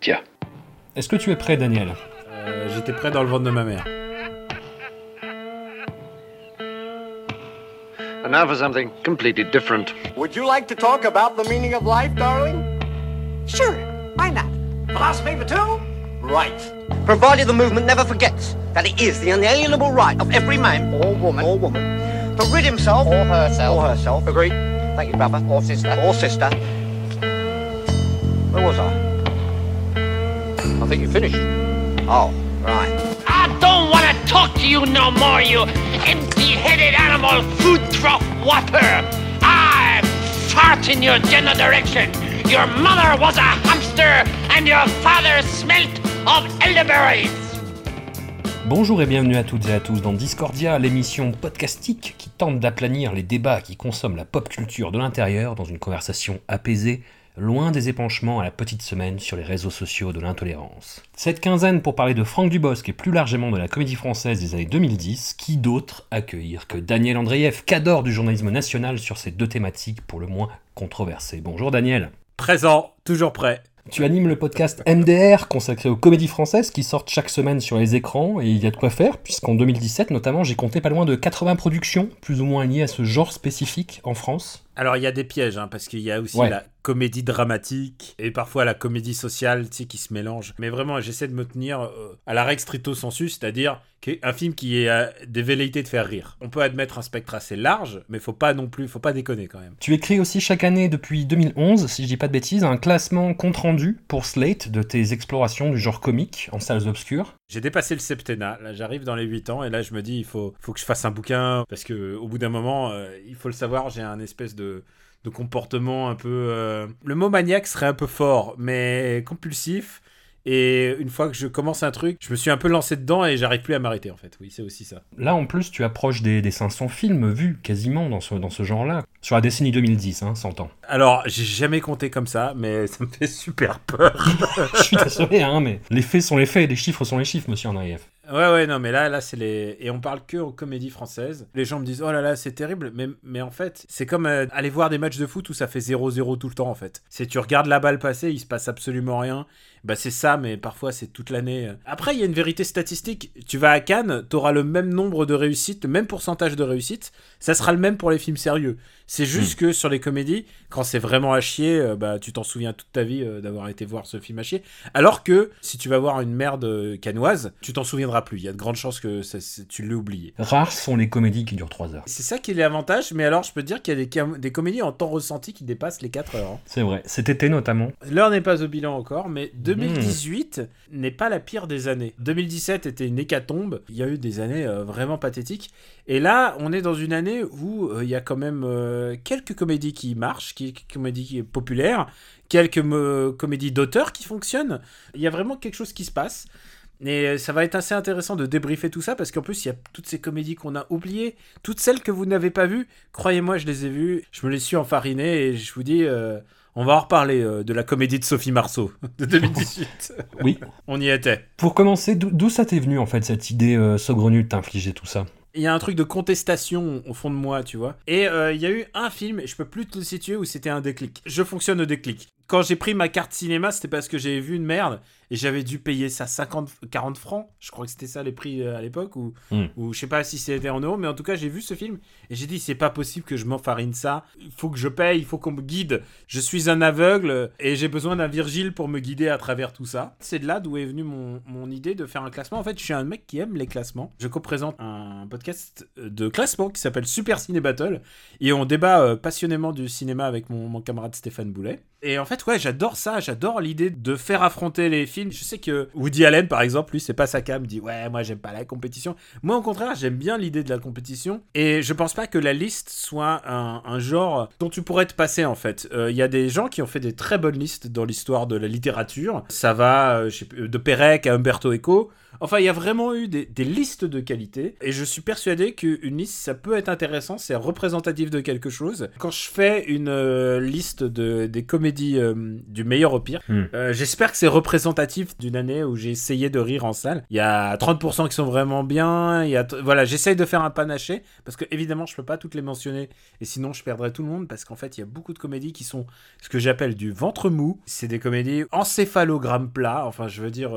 Tiens. Est-ce que tu es prêt, Daniel? Euh, J'étais prêt dans le ventre de ma mère. And now for something completely different. Would you like to talk about the meaning of life, darling? Sure, why not? Philosophy for two? Right. Provided the movement never forgets that it is the unalienable right of every man or woman or woman to rid himself or herself or herself. Agreed. Thank you, brother or sister or sister. Where was I? I think you finished. Oh, right. I don't want to talk to you no more, you empty-headed animal food trough whopper. I fart in your general direction. Your mother was a hamster and your father smelt of elderberries. Bonjour et bienvenue à toutes et à tous dans Discordia, l'émission podcastique qui tente d'aplanir les débats qui consomment la pop culture de l'intérieur dans une conversation apaisée, loin des épanchements à la petite semaine sur les réseaux sociaux de l'intolérance. Cette quinzaine pour parler de Franck Dubosc et plus largement de la comédie française des années 2010, qui d'autre accueillir que Daniel Andreev, cadre du journalisme national sur ces deux thématiques pour le moins controversées. Bonjour Daniel. Présent, toujours prêt. Tu animes le podcast MDR consacré aux comédies françaises qui sortent chaque semaine sur les écrans et il y a de quoi faire puisqu'en 2017 notamment j'ai compté pas loin de 80 productions plus ou moins liées à ce genre spécifique en France. Alors il y a des pièges, hein, parce qu'il y a aussi Ouais. la comédie dramatique et parfois la comédie sociale, tu sais, qui se mélange. Mais vraiment, j'essaie de me tenir euh, à la règle stricto sensu, c'est-à-dire qu'un film qui a des velléités de faire rire. On peut admettre un spectre assez large, mais faut pas non plus, faut pas déconner quand même. Tu écris aussi chaque année depuis 2011, si je dis pas de bêtises, un classement compte rendu pour Slate de tes explorations du genre comique en salles obscures. J'ai dépassé le septennat, là j'arrive dans les 8 ans et là je me dis il faut, faut que je fasse un bouquin parce que au bout d'un moment, euh, il faut le savoir, j'ai un espèce de, de comportement un peu... euh, Le mot maniaque serait un peu fort, mais compulsif. Et une fois que je commence un truc, je me suis un peu lancé dedans et j'arrive plus à m'arrêter en fait. Oui, c'est aussi ça. Là en plus tu approches des, des 500 films vus quasiment dans ce, dans ce genre-là, sur la décennie 2010, hein, 100 ans. Alors, j'ai jamais compté comme ça, mais ça me fait super peur. je suis désolé hein, mais les faits sont les faits, les chiffres sont les chiffres monsieur Andreev. Ouais, ouais, non, mais là, là, c'est les. Et on parle que aux comédies françaises. Les gens me disent, oh là là, c'est terrible. Mais, mais en fait, c'est comme euh, aller voir des matchs de foot où ça fait 0-0 tout le temps, en fait. C'est tu regardes la balle passer, il se passe absolument rien. Bah, c'est ça, mais parfois, c'est toute l'année. Après, il y a une vérité statistique. Tu vas à Cannes, t'auras le même nombre de réussites, le même pourcentage de réussites. Ça sera le même pour les films sérieux. C'est juste que sur les comédies, quand c'est vraiment à chier, euh, bah, tu t'en souviens toute ta vie euh, d'avoir été voir ce film à chier. Alors que si tu vas voir une merde euh, canoise, tu t'en souviendras plus. Il y a de grandes chances que ça- tu l'aies oublié. Rares sont les comédies qui durent 3 heures. C'est ça qui est l'avantage, mais alors je peux te dire qu'il y a des, comédies en temps ressenti qui dépassent les 4 heures. hein. C'est vrai, cet été notamment. L'heure n'est pas au bilan encore, mais 2018 n'est pas la pire des années. 2017 était une hécatombe, il y a eu des années euh, vraiment pathétiques. Et là, on est dans une année où euh, il y a quand même euh, quelques comédies qui marchent, qui- quelques comédies qui- populaires, quelques comédies d'auteurs qui fonctionnent. Il y a vraiment quelque chose qui se passe. Et euh, ça va être assez intéressant de débriefer tout ça parce qu'en plus il y a toutes ces comédies qu'on a oubliées, toutes celles que vous n'avez pas vues. Croyez-moi, je les ai vues, je me les suis enfarinées et je vous dis, euh, on va en reparler euh, de la comédie de Sophie Marceau de 2018. Oui. on y était. Pour commencer, d'où ça t'est venu en fait cette idée euh, saugrenue de t'infliger tout ça? Il y a un truc de contestation au fond de moi, tu vois. Et il y a eu un film, et je peux plus te le situer, où c'était un déclic. Je fonctionne au déclic. Quand j'ai pris ma carte cinéma, c'était parce que j'avais vu une merde et j'avais dû payer ça 50, 40 francs. Je crois que c'était ça les prix euh, à l'époque, ou, Hmm. ou je sais pas si c'était en euros, mais en tout cas, j'ai vu ce film et j'ai dit, c'est pas possible que je m'enfarine ça. Il faut que je paye, il faut qu'on me guide. Je suis un aveugle et j'ai besoin d'un Virgile pour me guider à travers tout ça. C'est de là d'où est venue mon, mon idée de faire un classement. En fait, je suis un mec qui aime les classements. Je co-présente un podcast de classement qui s'appelle Super Ciné Battle et on débat euh, passionnément du cinéma avec mon, mon camarade Stéphane Boulet. Et en fait, ouais, j'adore ça, j'adore l'idée de faire affronter les films. Je sais que Woody Allen, par exemple, lui, c'est pas sa cam, dit ouais, moi j'aime pas la compétition. Moi, au contraire, j'aime bien l'idée de la compétition. Et je pense pas que la liste soit un, genre dont tu pourrais te passer, en fait. Euh, Il y a des gens qui ont fait des très bonnes listes dans l'histoire de la littérature. Ça va euh, plus, de Pérec à Umberto Eco. Enfin, il y a vraiment eu des, des listes de qualité. Et je suis persuadé qu'une liste, ça peut être intéressant, c'est représentatif de quelque chose. Quand je fais une euh, liste de, des comédies euh, du meilleur au pire, Hmm. euh, j'espère que c'est représentatif d'une année où j'ai essayé de rire en salle. Il y a 30% qui sont vraiment bien. Il y a voilà, j'essaye de faire un panaché parce que évidemment je peux pas toutes les mentionner et sinon je perdrais tout le monde parce qu'en fait il y a beaucoup de comédies qui sont ce que j'appelle du ventre mou. C'est des comédies encéphalogramme plat. Enfin, je veux dire,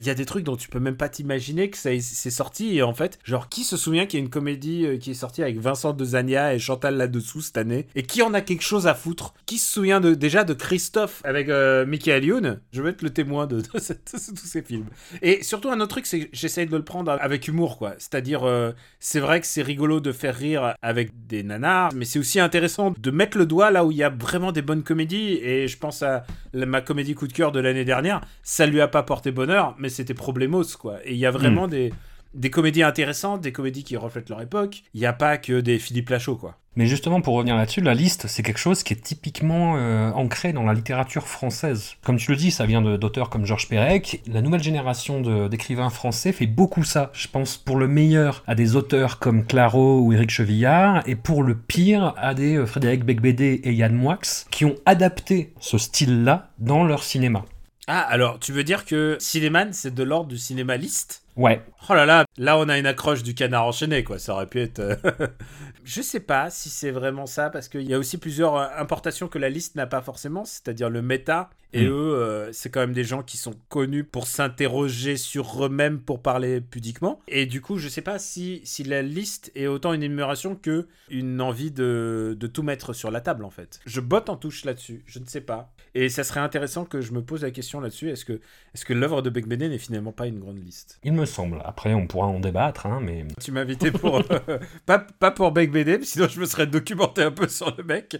il y a des trucs dont tu peux même pas t'imaginer que c'est sorti. Et en fait, genre, qui se souvient qu'il y a une comédie euh, qui est sortie avec Vincent Dezania et Chantal là-dessous cette année Et qui en a quelque chose à foutre? Qui se souvient déjà de Christophe avec euh, Michael Youn Je veux être le témoin de, tous ces films. Et surtout, un autre truc, c'est que j'essaye de le prendre avec humour, quoi. C'est-à-dire, euh, c'est vrai que c'est rigolo de faire rire avec des nanars, mais c'est aussi intéressant de mettre le doigt là où il y a vraiment des bonnes comédies. Et je pense à ma comédie coup de cœur de l'année dernière. Ça lui a pas porté bonheur, mais c'était Problemos, quoi. Et il y a vraiment des, des comédies intéressantes, des comédies qui reflètent leur époque. Il n'y a pas que des Philippe Lachaud, quoi. Mais justement, pour revenir là-dessus, la liste, c'est quelque chose qui est typiquement euh, ancré dans la littérature française. Comme tu le dis, ça vient d'auteurs comme Georges Perec. La nouvelle génération d'écrivains français fait beaucoup ça. Je pense pour le meilleur à des auteurs comme Claro ou Éric Chevillard, et pour le pire à des euh, Frédéric Becbédé et Yann Moix, qui ont adapté ce style-là dans leur cinéma. Ah, alors, tu veux dire que Cinéman, c'est de l'ordre du cinéma liste Ouais, Oh là là, là on a une accroche du canard enchaîné, quoi. Ça aurait pu être. euh, je sais pas si c'est vraiment ça, parce qu'il y a aussi plusieurs euh, importations que la liste n'a pas forcément, c'est-à-dire le méta. Et Mm. eux, euh, c'est quand même des gens qui sont connus pour s'interroger sur eux-mêmes pour parler pudiquement. Et du coup, je sais pas si, si la liste est autant une énumération que une envie de, de tout mettre sur la table, en fait. Je botte en touche là-dessus, je ne sais pas. Et ça serait intéressant que je me pose la question là-dessus est-ce que, est-ce que l'œuvre de Beck n'est finalement pas une grande liste? Il me semble. Après, on pourra en débattre, hein, mais Tu m'as invité pour. euh, pas, pas pour Beck sinon je me serais documenté un peu sur le mec.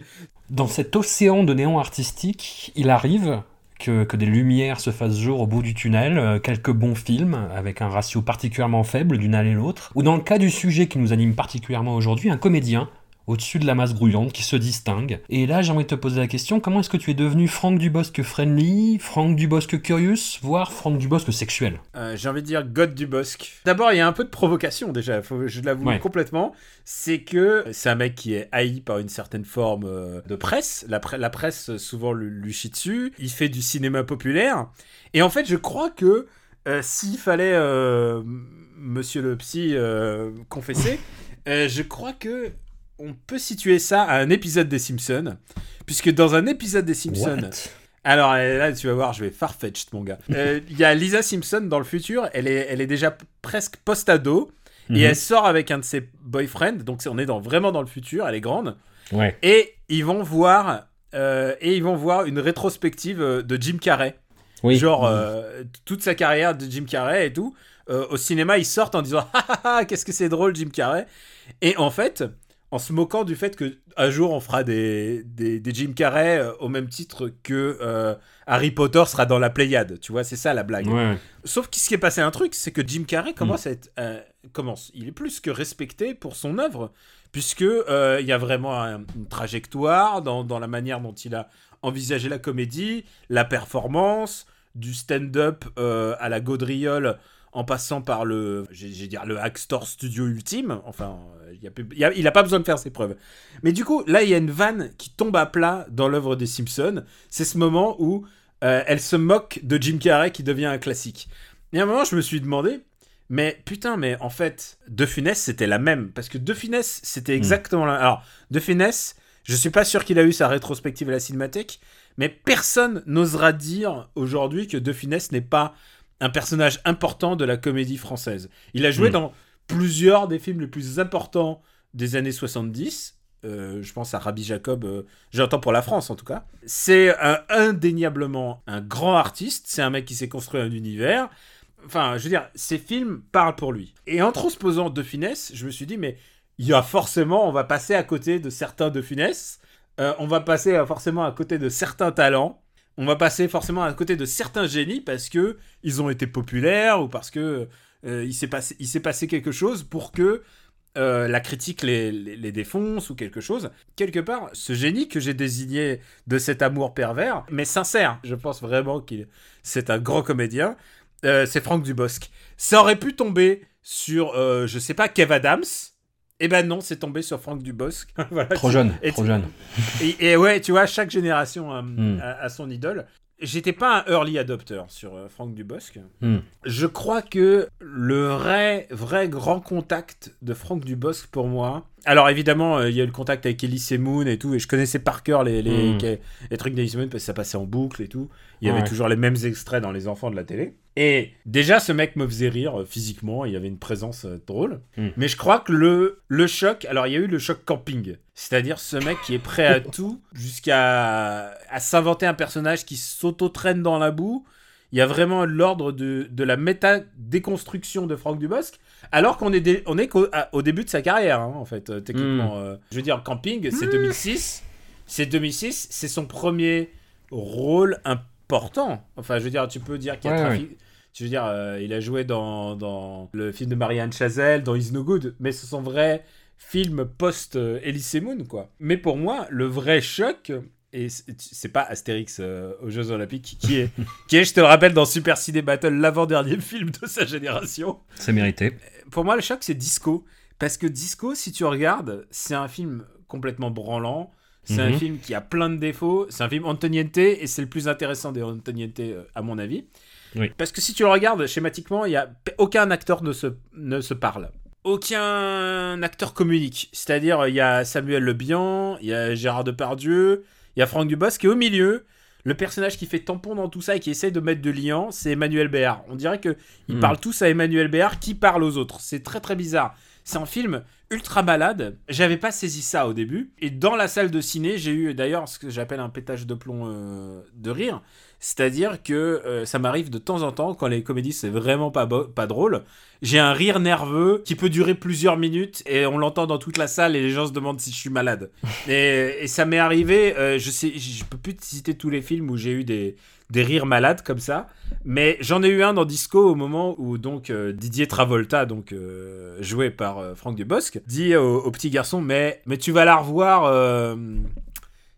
Dans cet océan de néant artistique, il arrive que, des lumières se fassent jour au bout du tunnel, euh, quelques bons films, avec un ratio particulièrement faible d'une et l'autre, ou dans le cas du sujet qui nous anime particulièrement aujourd'hui, un comédien au-dessus de la masse grouillante qui se distingue. Et là, j'ai envie de te poser la question, comment est-ce que tu es devenu Franck Dubosc friendly, Franck Dubosc curious, voire Franck Dubosc sexuel? Euh, J'ai envie de dire God du Bosque. D'abord, il y a un peu de provocation déjà, faut, je l'avoue Ouais. complètement. C'est que c'est un mec qui est haï par une certaine forme euh, de presse. La, pre- la presse, souvent, lui, lui chie dessus. Il fait du cinéma populaire. Et en fait, je crois que euh, s'il fallait, euh, monsieur le psy, confesser, euh, je crois que on peut situer ça à un épisode des Simpsons. Puisque dans un épisode des Simpsons, What? alors euh, là, tu vas voir, je vais farfetched, mon gars. Euh, Il y a Lisa Simpson dans le futur, elle est, elle est déjà presque post-ado, Mhm. et elle sort avec un de ses boyfriends, donc on est dans, vraiment dans le futur, elle est grande, Ouais. et ils vont voir, euh, et ils vont voir une rétrospective euh, de Jim Carrey. Oui. Genre, euh, toute sa carrière de Jim Carrey et tout. Au cinéma, ils sortent en disant Ah ah ah, qu'est-ce que c'est drôle, Jim Carrey. Et en fait, en se moquant du fait que un jour on fera des, des, des Jim Carrey euh, au même titre que euh, Harry Potter sera dans la Pléiade. Tu vois, c'est ça la blague. Ouais. Sauf qu'il s'est passé un truc, c'est que Jim Carrey commence à être, euh, commence, il est plus que respecté pour son œuvre, puisque il y a vraiment un- une trajectoire dans, dans la manière dont il a envisagé la comédie, la performance, du stand-up à la gaudriole, en passant par le, j'ai dire le Hackstore Studio ultime. Enfin, y a il y a- il a pas besoin de faire ses preuves. Mais du coup, là, il y a une vanne qui tombe à plat dans l'œuvre des Simpsons. C'est ce moment où euh, elle se moque de Jim Carrey qui devient un classique. Et à un moment, je me suis demandé, mais putain, mais en fait, De Funès, c'était la même. Parce que De Funès, c'était exactement la Alors, De Funès, je suis pas sûr qu'il a eu sa rétrospective à la Cinémathèque, mais personne n'osera dire aujourd'hui que De Funès n'est pas un personnage important de la comédie française. Il a joué Mm. dans plusieurs des films les plus importants des années 70. Euh, je pense à Rabbi Jacob, euh, j'entends pour la France en tout cas. C'est indéniablement un grand artiste, c'est un mec qui s'est construit un univers. Enfin, je veux dire, ses films parlent pour lui. Et en transposant De Funès, je me suis dit, mais il y a forcément, on va passer à côté de certains De Funès, euh, on va passer forcément à côté de certains talents, on va passer forcément à côté de certains génies parce que ils ont été populaires ou parce que euh, il s'est passé, quelque chose pour que euh, la critique les, défonce ou quelque chose. Quelque part, ce génie que j'ai désigné de cet amour pervers, mais sincère, je pense vraiment qu'il c'est un grand comédien, euh, c'est Franck Dubosc. Ça aurait pu tomber sur, je sais pas, Kev Adams. Eh ben non, c'est tombé sur Franck Dubosc. voilà, Trop jeune, Et trop jeune. et, et ouais, tu vois, chaque génération a, Hmm. a- a son idole. J'étais pas un early adopter sur euh, Franck Dubosc. Hmm. Je crois que le vrai, vrai grand contact de Franck Dubosc pour moi. Alors évidemment, euh, il y a eu le contact avec Elise Moon et tout, et je connaissais par cœur les, les, Hmm. les- les trucs d'Elise Moon parce que ça passait en boucle et tout. Il y avait toujours les mêmes extraits dans les enfants de la télé. Et déjà, ce mec me faisait rire euh, physiquement, il y avait une présence euh, drôle. Hmm. Mais je crois que le, le choc, alors il y a eu le choc camping. C'est-à-dire ce mec qui est prêt à tout jusqu'à à s'inventer un personnage qui s'auto-traîne dans la boue. Il y a vraiment l'ordre de, de la méta-déconstruction de Franck Dubosc, alors qu'on est, dé- on est qu'au à- au début de sa carrière, hein, en fait, euh, techniquement. Euh, je veux dire, Camping, c'est 2006. C'est 2006, c'est son premier rôle important. Enfin, je veux dire, tu peux dire qu'il y a Ouais, trafic. Je veux dire, euh, il a joué dans, dans le film de Marianne Chazelle, dans Is No Good, mais ce sont vrais films post-Elise Moon, quoi. Mais pour moi, le vrai choc, et c'est pas Astérix euh, aux Jeux Olympiques, qui est, qui est, je te le rappelle, dans Super Ciné Battle, l'avant-dernier film de sa génération. C'est mérité. Pour moi, le choc, c'est Disco. Parce que Disco, si tu regardes, c'est un film complètement branlant. C'est un Mhm. film qui a plein de défauts. C'est un film Antoniente et c'est le plus intéressant des Antoniente, euh, à mon avis. Oui. Parce que si tu le regardes schématiquement, il y a aucun acteur ne se, ne se parle. Aucun acteur communique. C'est-à-dire, il y a Samuel Le Bihan, il y a Gérard Depardieu, il y a Franck Dubosc et au milieu, le personnage qui fait tampon dans tout ça et qui essaye de mettre de liant, c'est Emmanuel Béard. On dirait que ils Hmm. parlent tous à Emmanuel Béard qui parle aux autres. C'est très très bizarre. C'est un film ultra malade. J'avais pas saisi ça au début. Et dans la salle de ciné, j'ai eu d'ailleurs ce que j'appelle un pétage de plomb euh, de rire. C'est-à-dire que euh, ça m'arrive de temps en temps, quand les comédies c'est vraiment pas, pas drôle, j'ai un rire nerveux qui peut durer plusieurs minutes et on l'entend dans toute la salle et les gens se demandent si je suis malade. et, et ça m'est arrivé, euh, je sais, je peux plus te citer tous les films où j'ai eu des, des rires malades comme ça, mais j'en ai eu un dans Disco au moment où donc euh, Didier Travolta, donc euh, joué par euh, Franck Dubosc, dit au, au petit garçon mais mais tu vas la revoir.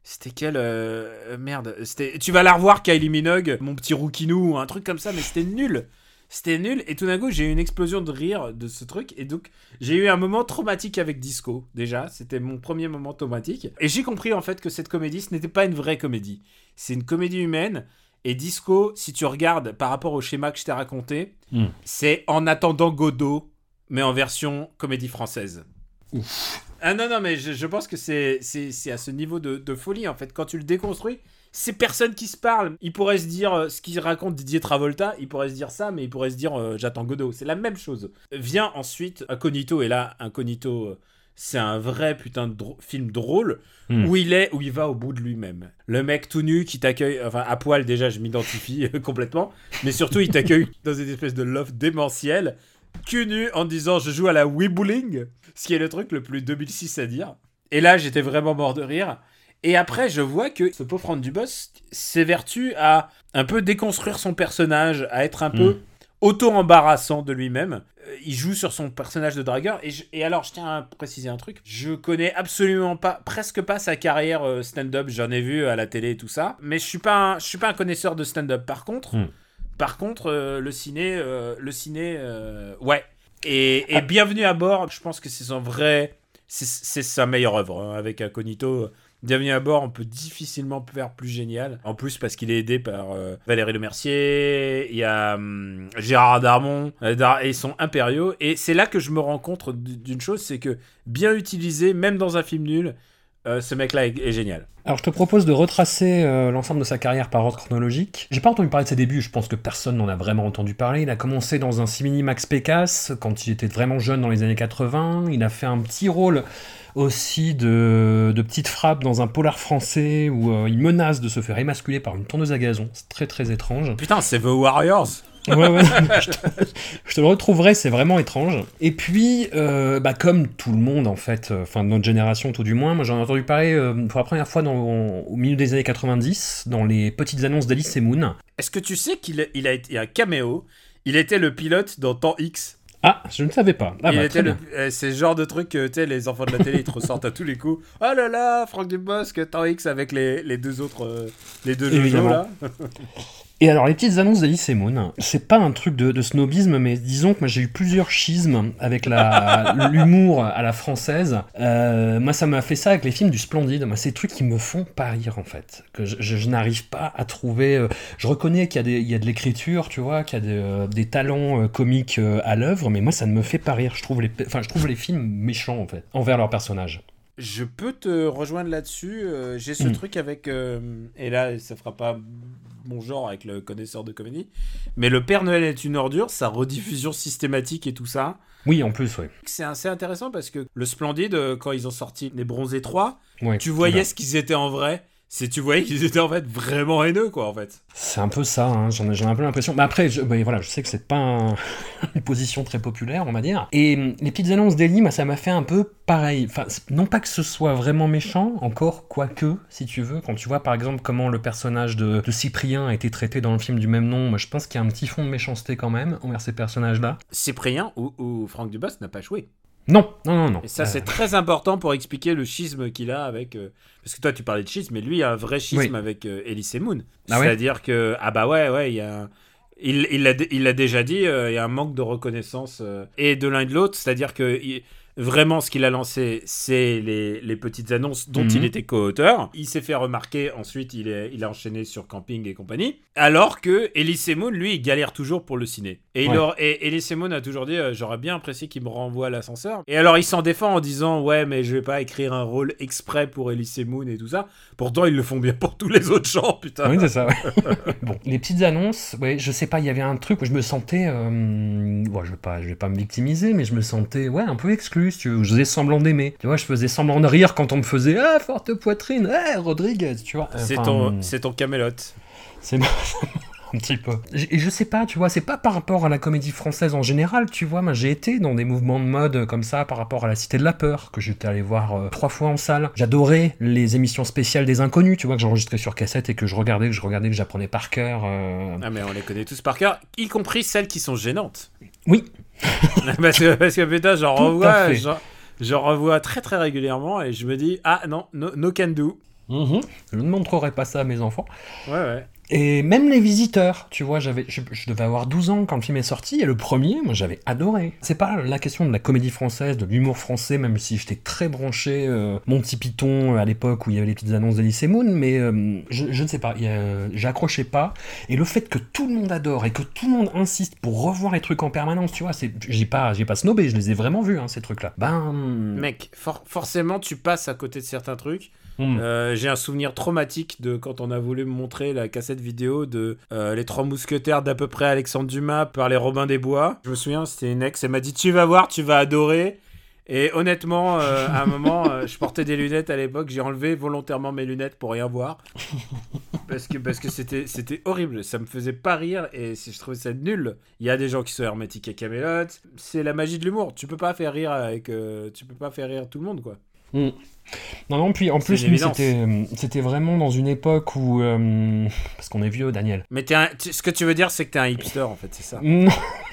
Euh, c'était quelle euh, merde. C'était tu vas la revoir Kylie Minogue, mon petit rouquinou ou un truc comme ça, mais c'était nul. C'était nul et tout d'un coup j'ai eu une explosion de rire de ce truc et donc j'ai eu un moment traumatique avec Disco déjà. C'était mon premier moment traumatique. Et j'ai compris en fait que cette comédie ce n'était pas une vraie comédie. C'est une comédie humaine et Disco si tu regardes par rapport au schéma que je t'ai raconté Hmm. c'est en attendant Godot mais en version comédie française ah non, non, mais je, je pense que c'est à ce niveau de, de folie, en fait. Quand tu le déconstruis, c'est personne qui se parle. Il pourrait se dire euh, ce qu'il raconte Didier Travolta, il pourrait se dire ça, mais il pourrait se dire euh, j'attends Godot. C'est la même chose. Vient ensuite Incognito, et là, Incognito, euh, c'est un vrai putain de film drôle Hmm. où il est, où il va au bout de lui-même. Le mec tout nu qui t'accueille, enfin à poil déjà, je m'identifie complètement, mais surtout il t'accueille dans une espèce de loft démentiel, cul nu en disant je joue à la Weebulling, ce qui est le truc le plus 2006 à dire. Et là j'étais vraiment mort de rire. Et après, je vois que ce pauvre Franck Dubosc s'évertue à un peu déconstruire son personnage, à être un peu Mm. auto-embarrassant de lui-même. Euh, Il joue sur son personnage de dragueur. Et, je- et alors, je tiens à préciser un truc. Je connais absolument pas, presque pas sa carrière euh, stand-up. J'en ai vu à la télé et tout ça. Mais je suis pas un, je suis pas un connaisseur de stand-up. Par contre, Mm. Par contre, euh, le ciné, euh, le ciné, euh, ouais. Et, Bienvenue à bord, je pense que c'est son vrai, c'est- sa meilleure œuvre hein, avec Incognito. Bienvenue à bord, on peut difficilement faire plus génial. En plus, parce qu'il est aidé par euh, Valérie Lemercier, il y a hum, Gérard Darmon, euh, et sont impériaux. Et c'est là que je me rends compte d'une chose, c'est que bien utilisé, même dans un film nul, euh, ce mec-là est, est génial. Alors je te propose de retracer euh, l'ensemble de sa carrière par ordre chronologique. J'ai pas entendu parler de ses débuts, je pense que personne n'en a vraiment entendu parler. Il a commencé dans un simili Max Pécasse quand il était vraiment jeune dans les années 80. Il a fait un petit rôle aussi de, de petite frappe dans un polar français où euh, il menace de se faire émasculer par une tondeuse à gazon. C'est très très étrange. Putain, c'est The Warriors Ouais, ouais, je, te, je te le retrouverai, c'est vraiment étrange. Et puis, euh, bah, comme tout le monde, en fait, euh, enfin, de notre génération tout du moins, moi j'en ai entendu parler euh, pour la première fois dans, au milieu des années 90, dans les petites annonces d'Alice et Moon. Est-ce que tu sais qu'il a, il a été un caméo Il était le pilote dans Temps X. Ah, je ne savais pas. Ah, bah, le- euh, c'est le genre de truc que tu sais, les enfants de la télé ils te ressortent à tous les coups. Oh là là, Franck Dubosc, Temps X avec les, les deux autres, les deux là. Et alors, les petites annonces d'Alice et Moon, c'est pas un truc de, de snobisme, mais disons que moi j'ai eu plusieurs schismes avec l'humour à la française. Euh, moi, ça m'a fait ça avec les films du Splendide. Moi, c'est des trucs qui me font pas rire en fait. Que je, je- je n'arrive pas à trouver. euh, je reconnais qu'il y, a y de l'écriture, tu vois, qu'il y a des, euh, des talents comiques à l'œuvre, mais moi, ça ne me fait pas rire. Je trouve les, enfin, je trouve les films méchants en fait, envers leurs personnages. Je peux te rejoindre là-dessus. euh, J'ai ce Mm. truc avec. euh, et là, ça fera pas mon genre avec le connaisseur de comédie. Mais Le Père Noël est une ordure, sa rediffusion systématique et tout ça. Oui, en plus, oui. C'est assez intéressant parce que le Splendide, euh, quand ils ont sorti Les Bronzés 3, Ouais, tu voyais ce qu'ils étaient en vrai. C'est tu voyais qu'ils étaient en fait vraiment haineux, quoi, en fait. C'est un peu ça, hein, j'en ai, j'en ai un peu l'impression. Mais après, je, voilà, je sais que c'est pas un- une position très populaire, on va dire. Et hum, les petites annonces d'Eli, moi, ça m'a fait un peu pareil. Enfin, non pas que ce soit vraiment méchant, encore, quoique, si tu veux. Quand tu vois, par exemple, comment le personnage de, de Cyprien a été traité dans le film du même nom, moi, je pense qu'il y a un petit fond de méchanceté quand même envers ces personnages-là. Cyprien ou, ou Franck Dubos n'a pas joué. Non, non, non, non. Et ça, c'est très important pour expliquer le schisme qu'il a avec. euh, Parce que toi, tu parlais de schisme, mais lui, il a un vrai schisme Oui. avec euh, Elise Moon. Ah ouais C'est-à-dire que. Ah bah ouais, ouais, il y a. un- Il il l'a il déjà dit, euh, il y a un manque de reconnaissance et de l'un et de l'autre. C'est-à-dire que il- vraiment, ce qu'il a lancé, c'est les, les petites annonces dont Mhm. il était co-auteur. Il s'est fait remarquer, ensuite, il, est, il a enchaîné sur Camping et compagnie. Alors que Elise Moon, lui, il galère toujours pour le ciné. Et, Ouais. et Elise Moon a toujours dit euh, J'aurais bien apprécié qu'il me renvoie à l'ascenseur. Et alors, il s'en défend en disant Ouais, mais je vais pas écrire un rôle exprès pour Elise Moon et tout ça. Pourtant, ils le font bien pour tous les autres gens, putain. Oui, c'est ça. ouais. bon, les petites annonces, ouais, je sais pas, il y avait un truc où je me sentais, euh, bon, je vais pas, je vais pas me victimiser, mais je me sentais, ouais, un peu exclu, tu. Je faisais semblant d'aimer. Tu vois, je faisais semblant de rire quand on me faisait, ah, forte poitrine, eh, Rodriguez, tu vois. C'est ton, c'est ton Camelot. c'est un petit peu. Et je sais pas, tu vois, c'est pas par rapport à la comédie française en général, tu vois. Moi, j'ai été dans des mouvements de mode comme ça par rapport à la Cité de la Peur, que j'étais allé voir euh, trois fois en salle. J'adorais les émissions spéciales des inconnus, tu vois, que j'enregistrais sur cassette et que je regardais, que je regardais, que j'apprenais par cœur. euh. Ah, mais on les connaît tous par cœur, y compris celles qui sont gênantes. Oui, parce, que, parce que putain, j'en revois, revois très très régulièrement et je me dis Ah non, no, no can do. Mhm. Je ne montrerai pas ça à mes enfants. Ouais, ouais. Et même les visiteurs, tu vois, j'avais, je, je devais avoir 12 ans quand le film est sorti, et le premier, moi j'avais adoré. C'est pas la question de la comédie française, de l'humour français, même si j'étais très branché euh, Monty Python euh, à l'époque où il y avait les petites annonces d'Elysée Moon, mais euh, je, je ne sais pas, j'accrochais pas. Et le fait que tout le monde adore et que tout le monde insiste pour revoir les trucs en permanence, tu vois, c'est, j'ai pas, j'ai pas snobé, je les ai vraiment vus, hein, ces trucs-là. Ben. Mec, for- forcément, tu passes à côté de certains trucs. hmm. Euh, J'ai un souvenir traumatique de quand on a voulu me montrer la cassette vidéo de euh, Les Trois Mousquetaires d'à peu près Alexandre Dumas par les Robins des Bois. Je me souviens, c'était une ex, elle m'a dit Tu vas voir, tu vas adorer. Et honnêtement, euh, à un moment, euh, je portais des lunettes à l'époque, j'ai enlevé volontairement mes lunettes pour rien voir. Parce que parce que c'était c'était horrible, ça me faisait pas rire et je trouvais ça nul. Il y a des gens qui sont hermétiques à Camelot, c'est la magie de l'humour. Tu peux pas faire rire avec tu peux pas faire rire tout le monde quoi. Hmm. Non, non, puis en plus, c'était, euh, c'était vraiment dans une époque où. euh, parce qu'on est vieux, Daniel. Mais un- tu- ce que tu veux dire, c'est que t'es un hipster en fait, c'est ça. Non,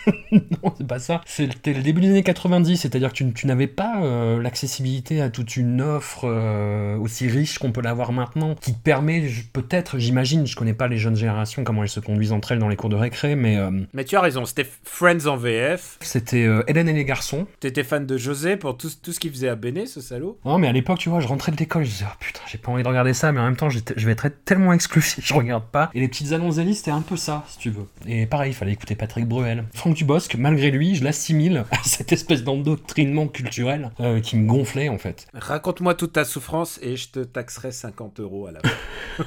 non c'est pas ça. C'était le début des années 90, c'est-à-dire que tu, tu n'avais pas euh, l'accessibilité à toute une offre euh, aussi riche qu'on peut l'avoir maintenant, qui permet, peut-être, j'imagine, je connais pas les jeunes générations, comment elles se conduisent entre elles dans les cours de récré, mais Mais tu as raison, c'était Friends en VF. c'était Hélène et les garçons. T'étais fan de José pour tout, tout ce qu'il faisait à Béné, ce salaud. Non, mais à l'époque, tu vois, je rentrais de l'école, je disais, oh putain, j'ai pas envie de regarder ça, mais en même temps, je vais être tellement exclu si je regarde pas. Et les petites annonces d'Ellie, c'était un peu ça, si tu veux. Et pareil, il fallait écouter Patrick Bruel. Franck Dubosc, malgré lui, je l'assimile à cette espèce d'endoctrinement culturel euh, qui me gonflait, en fait. Raconte-moi toute ta souffrance et je te taxerai 50 euros à la fin.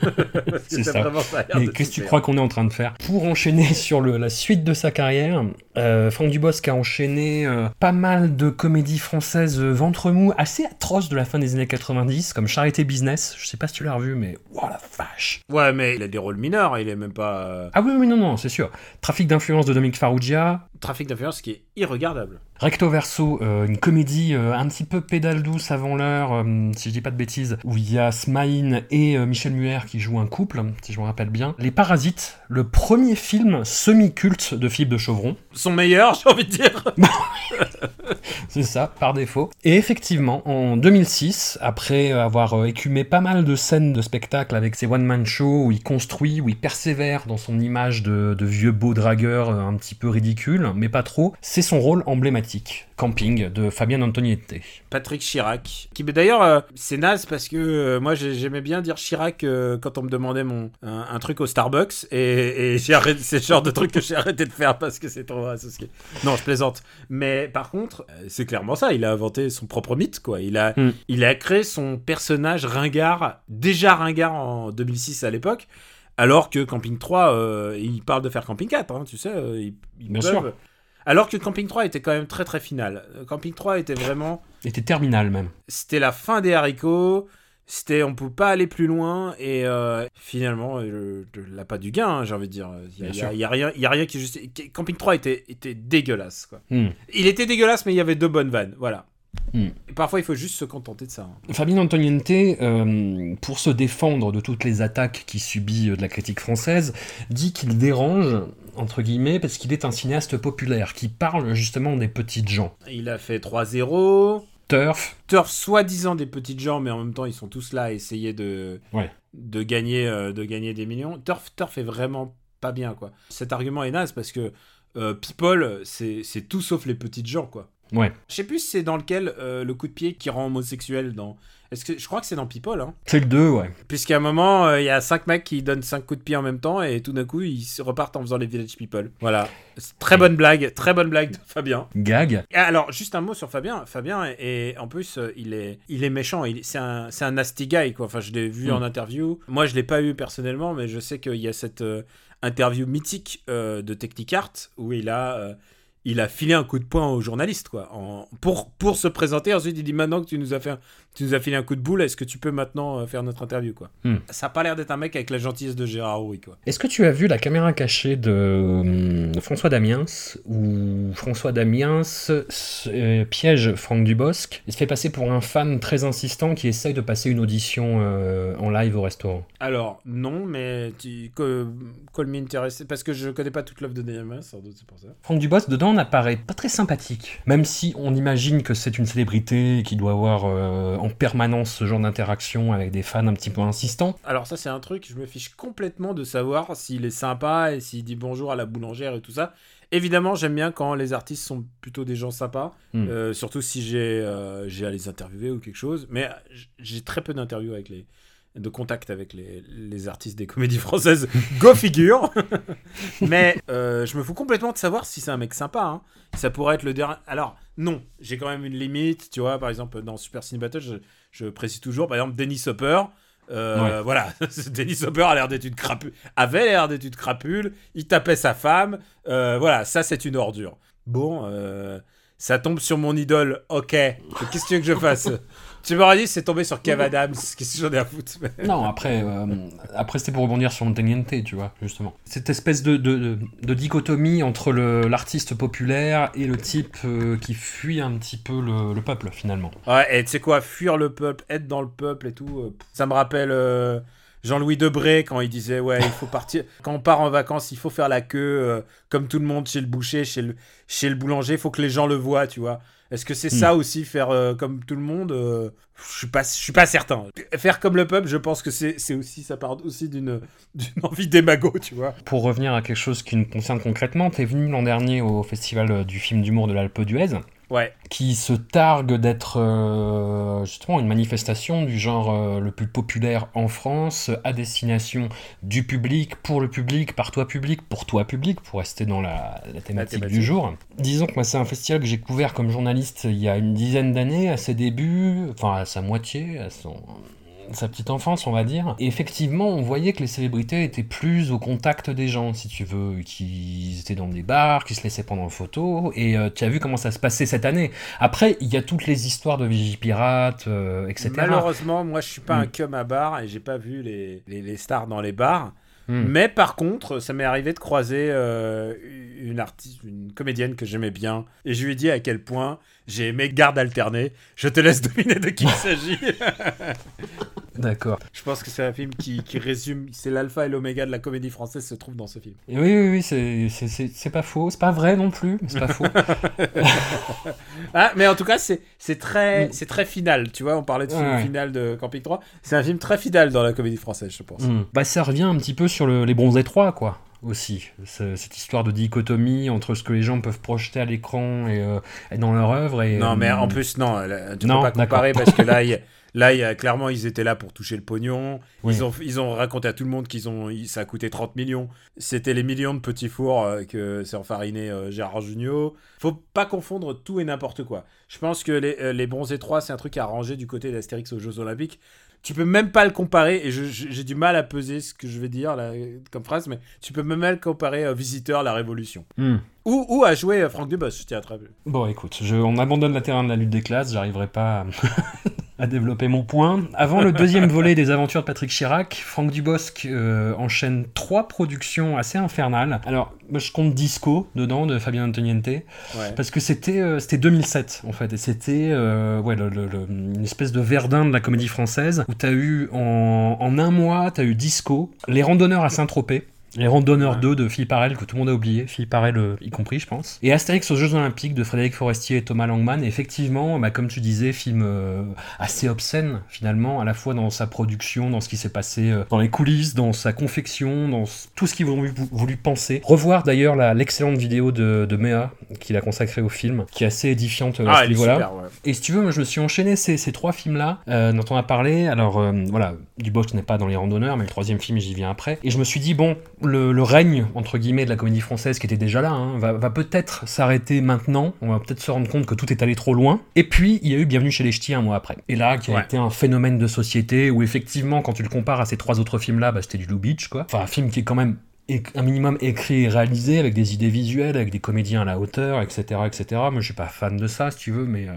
C'est ça. vraiment Mais qu'est-ce que tu crois qu'on est en train de faire? Pour enchaîner sur le- la suite de sa carrière, euh, Franck Dubosc a enchaîné euh, pas mal de comédies françaises ventre mou assez atroces de la fin des années 90, comme Charité Business. Je sais pas si tu l'as revu, mais oh la vache Ouais, mais il a des rôles mineurs, il est même pas. euh, Ah oui, oui, non, non, c'est sûr. Trafic d'influence de Dominique Farrugia. trafic d'influence qui est irregardable. Recto verso, euh, une comédie euh, un petit peu pédale douce avant l'heure, euh, si je dis pas de bêtises, où il y a Smaïn et Michel Muller qui jouent un couple, si je me rappelle bien. Les Parasites, le premier film semi-culte de Philippe de Chauvron. Son meilleur, j'ai envie de dire. C'est ça, par défaut. Et effectivement, en 2006, après avoir écumé pas mal de scènes de spectacle avec ses one-man shows où il construit, où il persévère dans son image de, de vieux beau dragueur un petit peu ridicule, mais pas trop, c'est son rôle emblématique, Camping, de Fabien Antoniette. Patrick Chirac. Qui, d'ailleurs, euh, c'est naze parce que euh, moi j'ai- j'aimais bien dire Chirac euh, quand on me demandait mon, un, un truc au Starbucks et, c'est le genre de truc que j'ai arrêté de faire parce que c'est trop associé. Non, je plaisante. Mais par contre, c'est clairement ça. Il a inventé son propre mythe, quoi. Il a, Mm. il a créé son personnage ringard, déjà ringard en 2006 à l'époque. Alors que Camping 3, euh, il parle de faire Camping 4, hein, tu sais. ils- ils Bien peuvent. sûr. Alors que Camping 3 était quand même très très final. Camping 3 était vraiment Était terminal même. c'était la fin des haricots. C'était, on peut pas aller plus loin et euh, finalement, euh, je- l'appât du gain, hein, j'ai envie de dire. Il y a, y y rien, il y a rien qui justifie. Camping 3 était, était dégueulasse. Quoi. Hmm. Il était dégueulasse, mais il y avait deux bonnes vannes. Voilà. Hmm. Et parfois, il faut juste se contenter de ça. hein. Fabien Antoniente, euh, pour se défendre de toutes les attaques qu'il subit euh, de la critique française, dit qu'il dérange, entre guillemets, parce qu'il est un cinéaste populaire, qui parle justement des petites gens. Il a fait 3-0. Turf, Turf, soi-disant des petites gens, mais en même temps, ils sont tous là à essayer de, Ouais. de, gagner, euh, de gagner des millions. Turf, Turf est vraiment pas bien, quoi. Cet argument est naze parce que euh, People, c'est tout sauf les petites gens, quoi. Ouais. Je sais plus si c'est dans lequel euh, le coup de pied qui rend homosexuel dans. Est-ce que je crois que c'est dans People, hein C'est le 2, ouais. Puisqu'à un moment, euh, il y a cinq mecs qui donnent cinq coups de pied en même temps et tout d'un coup, ils se repartent en faisant les Village People. Voilà. Très bonne blague, très bonne blague de Fabien. Gag. Alors, juste un mot sur Fabien. Fabien, et en plus, euh, il est, il est méchant. Il, c'est un, c'est un nasty guy, quoi. Enfin, je l'ai vu Mm. en interview. Moi, je l'ai pas eu personnellement, mais je sais qu'il y a cette euh, interview mythique euh, de Technicart où il a, il a filé un coup de poing au journaliste, quoi, pour, pour se présenter. Ensuite, il dit maintenant que tu nous as fait, tu nous as filé un coup de boule, est-ce que tu peux maintenant euh, faire notre interview, quoi. Mm. Ça a pas l'air d'être un mec avec la gentillesse de Gérard Rouy, quoi. Est-ce que tu as vu la caméra cachée de hum, François Damiens, où François Damiens euh, piège Franck Dubosc et se fait passer pour un fan très insistant qui essaye de passer une audition euh, en live au restaurant? Alors, non, mais tu, que, call me intéressé, parce que je connais pas toute l'œuvre de Daniel sans doute, c'est pour ça. Franck Dubosc, dedans, n'apparaît pas très sympathique. Même si on imagine que c'est une célébrité qui doit avoir en permanence ce genre d'interaction avec des fans un petit peu insistants. Alors ça c'est un truc, je me fiche complètement de savoir s'il est sympa et s'il dit bonjour à la boulangère et tout ça. Évidemment j'aime bien quand les artistes sont plutôt des gens sympas, Hmm. euh, surtout si j'ai euh, j'ai à les interviewer ou quelque chose. Mais j'ai très peu d'interviews avec les de contact avec les, les artistes des comédies françaises, go figure. Mais euh, je me fous complètement de savoir si c'est un mec sympa. hein. Ça pourrait être le dernier. Alors non, j'ai quand même une limite, tu vois. Par exemple dans Super Cine Battle, je, je précise toujours, par exemple Dennis Hopper. Euh, Voilà, Dennis Hopper a l'air d'être une crapule, avait l'air d'être une crapule. Il tapait sa femme. Euh, voilà, ça c'est une ordure. Bon, ça tombe sur mon idole. Ok, qu'est-ce que tu veux que je fasse? Tu m'aurais dit c'est tombé sur Kev Adams. Qu'est-ce que j'en ai à foutre Non, après, euh, après c'était pour rebondir sur Montaignente, tu vois, justement. Cette espèce de, de, de- dichotomie entre l'artiste populaire et le type euh, qui fuit un petit peu le, le peuple, finalement. Ouais, et tu sais quoi, fuir le peuple, être dans le peuple et tout, euh, ça me rappelle Jean-Louis Debré quand il disait ouais, il faut partir quand on part en vacances, il faut faire la queue euh, comme tout le monde chez le boucher, chez le chez le boulanger, il faut que les gens le voient, tu vois. Est-ce que c'est Hmm. ça aussi faire euh, comme tout le monde Euh, Je suis pas je suis pas certain. Faire comme le peuple, je pense que c'est c'est aussi ça part aussi d'une d'une envie d'émago, tu vois. Pour revenir à quelque chose qui nous concerne concrètement, t'es venu l'an dernier au festival du film d'humour de l'Alpe d'Huez, Ouais. qui se targue d'être euh, justement une manifestation du genre euh, le plus populaire en France, à destination du public, pour le public, par toi public, pour toi public, pour rester dans la, la thématique thématique. du jour. Disons que moi c'est un festival que j'ai couvert comme journaliste il y a une dizaine d'années, à ses débuts, enfin à sa moitié, à son sa petite enfance, on va dire. Et effectivement, on voyait que les célébrités étaient plus au contact des gens, si tu veux, qu'ils étaient dans des bars, qu'ils se laissaient prendre en photo. Et euh, tu as vu comment ça se passait cette année. Après, il y a toutes les histoires de Vigipirates, euh, etc. Malheureusement, moi je suis pas Mm. un cum à bar et j'ai pas vu les, les, les stars dans les bars. Hmm. Mais par contre, ça m'est arrivé de croiser euh, une artiste, une comédienne que j'aimais bien, et je lui ai dit à quel point j'ai aimé Garde alternée. Je te laisse deviner de qui il s'agit. D'accord. je pense que c'est un film qui, qui résume, c'est l'alpha et l'oméga de la comédie française se trouve dans ce film. Et oui, oui, oui, c'est- c'est c'est- c'est pas faux. C'est pas vrai non plus, mais c'est pas faux. Ah, mais en tout cas, c'est c'est Mm. très, c'est très final. Tu vois, on parlait de film Ouais. final de Camping 3. C'est un film très fidèle dans la comédie française, je pense. Hmm. Bah, ça revient un petit peu sur le- les bronzés 3, quoi. Aussi, Ce- cette histoire de dichotomie entre ce que les gens peuvent projeter à l'écran et, euh, et dans leur œuvre. Et, Non, mais euh, en plus, non, tu Non, peux pas comparer parce que là, il là, il clairement, ils étaient là pour toucher le pognon. Oui. Ils, ont, ils ont raconté à tout le monde qu'ils ont, ça a coûté 30 millions. C'était les millions de petits fours euh, que s'est enfariné Gérard Jugnot. Faut pas confondre tout et n'importe quoi. Je pense que les, les bronzés 3, c'est un truc à ranger du côté d'Astérix aux Jeux Olympiques. Tu peux même pas le comparer, et j'ai du mal à peser ce que je vais dire comme phrase, mais tu peux même pas le comparer à Visiteur, la Révolution. hmm. Ou, ou à jouer euh, Franck Dubos, je tiens à te rappeler. Bon, écoute, je- on abandonne la terrain de la lutte des classes, j'arriverai pas à, à développer mon point. Avant le deuxième volet des aventures de Patrick Chirac, Franck Dubosc euh, enchaîne trois productions assez infernales. Alors, moi, je compte Disco dedans, de Fabien Antoniente, Ouais. parce que c'était euh, c'était 2007, en fait, et c'était euh, ouais, le- le- le- une espèce de verdun de la comédie française, où t'as eu, en, en un mois, t'as eu Disco, Les Randonneurs à Saint-Tropez, les Randonneurs Ouais. 2 de Philippe Arel, que tout le monde a oublié, Philippe Arel euh, y compris, je pense. Et Astérix aux Jeux Olympiques de Frédéric Forestier et Thomas Langman. Effectivement, bah, comme tu disais, film euh, assez obscène, finalement, à la fois dans sa production, dans ce qui s'est passé euh, dans les coulisses, dans sa confection, dans tout ce qu'ils ont voulu, penser. Revoir d'ailleurs l'excellente vidéo de, de Méa qu'il a consacrée au film, qui est assez édifiante euh, à Ah, ce niveau-là. ouais. Et si tu veux, moi je me suis enchaîné ces, ces trois films-là euh, dont on a parlé. Alors voilà, Dubois n'est pas dans les randonneurs, mais le troisième film, j'y viens après. Et je me suis dit, bon, le, le règne, entre guillemets, de la comédie française qui était déjà là, hein, va, va peut-être s'arrêter maintenant. On va peut-être se rendre compte que tout est allé trop loin. Et puis, il y a eu Bienvenue chez les Ch'tis un mois après. Et là, qui a Ouais. été un phénomène de société où effectivement, quand tu le compares à ces trois autres films-là, bah, c'était du Lou Beach, quoi. Enfin, un film qui est quand même un minimum écrit et réalisé avec des idées visuelles, avec des comédiens à la hauteur, etc., etc. Moi, je suis pas fan de ça, si tu veux, mais euh,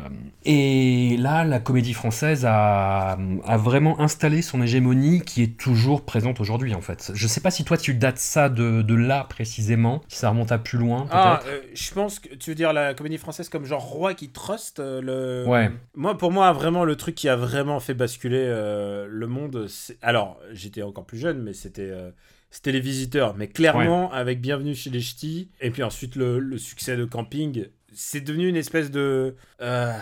et là, la comédie française a, a vraiment installé son hégémonie qui est toujours présente aujourd'hui, en fait. Je sais pas si toi tu dates ça de, de là précisément, si ça remonte à plus loin. Ah, euh, je pense que tu veux dire la comédie française comme genre roi qui trust euh, le. Ouais. Moi, pour moi, vraiment le truc qui a vraiment fait basculer le monde. c'est- Alors, j'étais encore plus jeune, mais c'était. C'était les visiteurs, mais clairement avec Bienvenue chez les Ch'tis, et puis ensuite le, le succès de Camping, c'est devenu une espèce de... euh,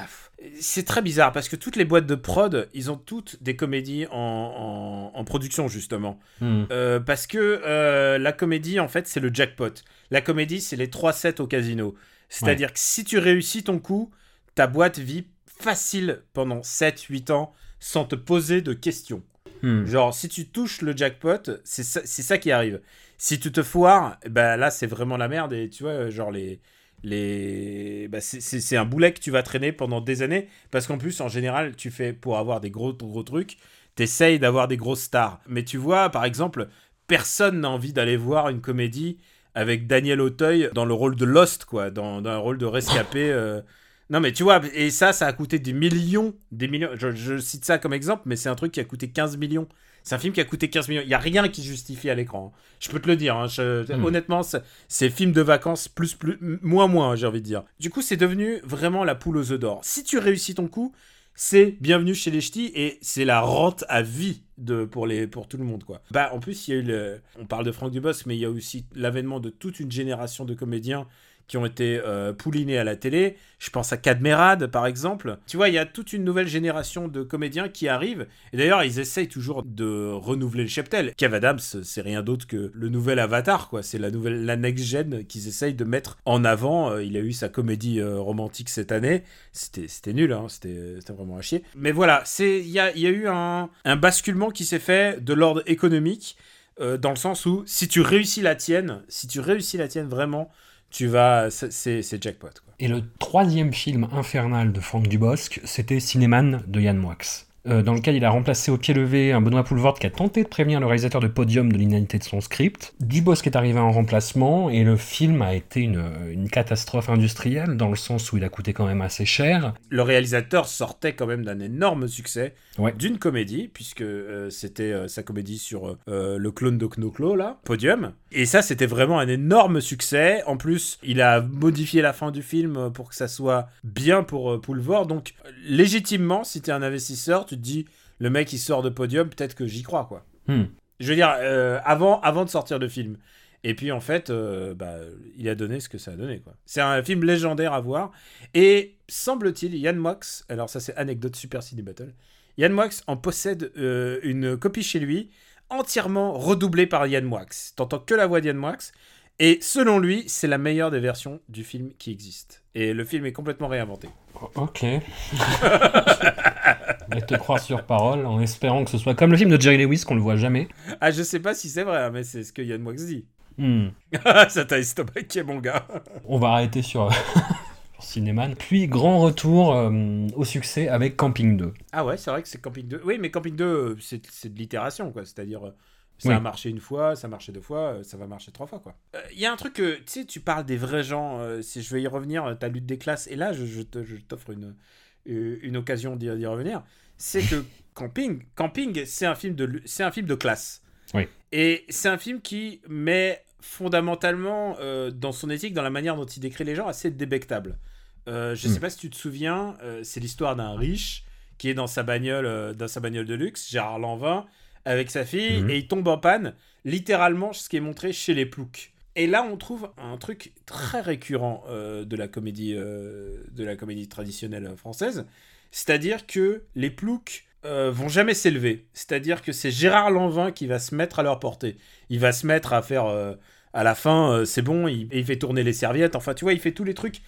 c'est très bizarre parce que toutes les boîtes de prod, ils ont toutes des comédies en, en- en production justement. Hmm. Euh, parce que euh, la comédie, en fait, c'est le jackpot. La comédie, c'est les 3 sets au casino. C'est-à-dire que si tu réussis ton coup, ta boîte vit facile pendant 7-8 ans sans te poser de questions. Hmm. Genre, si tu touches le jackpot, c'est ça, ça qui arrive. Si tu te foires, ben là, c'est vraiment la merde. Et tu vois, genre, les. les... bah, c'est- un boulet que tu vas traîner pendant des années. Parce qu'en plus, en général, tu fais pour avoir des gros, gros trucs, t'essayes d'avoir des grosses stars. Mais tu vois, par exemple, personne n'a envie d'aller voir une comédie avec Daniel Auteuil dans le rôle de Lost, quoi, dans, dans un rôle de rescapé. euh. Non, mais tu vois, et ça, ça a coûté des millions, des millions. Je, je cite ça comme exemple, mais c'est un truc qui a coûté 15 millions. C'est un film qui a coûté 15 millions. Il n'y a rien qui justifie à l'écran. hein. Je peux te le dire. hein. Je- Hmm. Honnêtement, c'est- film de vacances plus, plus, moins, moins, j'ai envie de dire. Du coup, c'est devenu vraiment la poule aux œufs d'or. Si tu réussis ton coup, c'est bienvenue chez les ch'tis et c'est la rente à vie de, pour, les, pour tout le monde. quoi. Bah, en plus, il y a eu le, on parle de Franck Dubosc, mais il y a aussi l'avènement de toute une génération de comédiens qui ont été euh, poulinés à la télé. Je pense à Cadmerade, par exemple. Tu vois, il y a toute une nouvelle génération de comédiens qui arrivent. Et d'ailleurs, ils essayent toujours de renouveler le cheptel. Kev Adams, c'est rien d'autre que le nouvel Avatar, quoi. C'est la nouvelle, la next-gen qu'ils essayent de mettre en avant. Euh, il a eu sa comédie euh, romantique cette année. C'était nul, hein. c'était vraiment à chier. Mais voilà, il y a, y a eu un, un basculement qui s'est fait de l'ordre économique, dans le sens où si tu réussis la tienne, si tu réussis la tienne vraiment, tu vas, c'est- jackpot. Quoi. Et le troisième film infernal de Franck Dubosc, c'était Cinéman de Yann Moix. Euh, dans lequel il a remplacé au pied levé un Benoît Poulvord qui a tenté de prévenir le réalisateur de Podium de l'inanité de son script. Dubosc est arrivé en remplacement et le film a été une, une catastrophe industrielle dans le sens où il a coûté quand même assez cher. Le réalisateur sortait quand même d'un énorme succès Ouais. d'une comédie, puisque euh, c'était euh, sa comédie sur le clone de Knoklo, là, Podium. Et ça, c'était vraiment un énorme succès. En plus, il a modifié la fin du film pour que ça soit bien pour Poulvord. Donc, légitimement, si t'es un investisseur, tu te dis, le mec, il sort de Podium, peut-être que j'y crois, quoi. Hmm. Je veux dire, euh, avant, avant de sortir de film. Et puis en fait, euh, bah, il a donné ce que ça a donné. quoi. C'est un film légendaire à voir. Et semble-t-il, Yann Moix, alors ça c'est anecdote Super Ciné Battle, Yann Moix en possède euh, une copie chez lui, entièrement redoublée par Yann Moix. T'entends que la voix d'Yann Moix. Et selon lui, c'est la meilleure des versions du film qui existe. Et le film est complètement réinventé. Ok. Je vais te croire sur parole en espérant que ce soit comme le film de Jerry Lewis qu'on le voit jamais. Ah, je sais pas si c'est vrai, hein, mais c'est ce que Yann Moix dit. Hmm. ça t'a estomaqué, mon gars. On va arrêter sur, Cinéman. Puis grand retour euh, au succès avec Camping 2. Ah ouais, c'est vrai que c'est Camping 2. Oui, mais Camping 2, euh, c'est c'est de l'itération, quoi. C'est-à-dire, euh, ça Oui. a marché une fois, ça a marché deux fois, euh, ça va marcher trois fois, quoi. Il y a un truc que, tu sais, tu parles des vrais gens, euh, si je vais y revenir, euh, ta lutte des classes, et là, je, je t'offre une, euh, une occasion d'y revenir, c'est que Camping, Camping c'est un, film de c'est un film de classe. Oui. Et c'est un film qui met fondamentalement euh, dans son éthique, dans la manière dont il décrit les gens, assez débectable. Euh, je Mm. sais pas si tu te souviens, euh, c'est l'histoire d'un riche qui est dans sa bagnole, euh, dans sa bagnole de luxe, Gérard Lanvin, avec sa fille, Mhm. et il tombe en panne, littéralement ce qui est montré chez les ploucs. Et là, on trouve un truc très récurrent euh, de la comédie, euh, de la comédie traditionnelle française, c'est-à-dire que les ploucs euh, vont jamais s'élever. C'est-à-dire que c'est Gérard Lanvin qui va se mettre à leur portée. Il va se mettre à faire, à la fin, c'est bon, il, il fait tourner les serviettes. Enfin, tu vois, il fait tous les trucs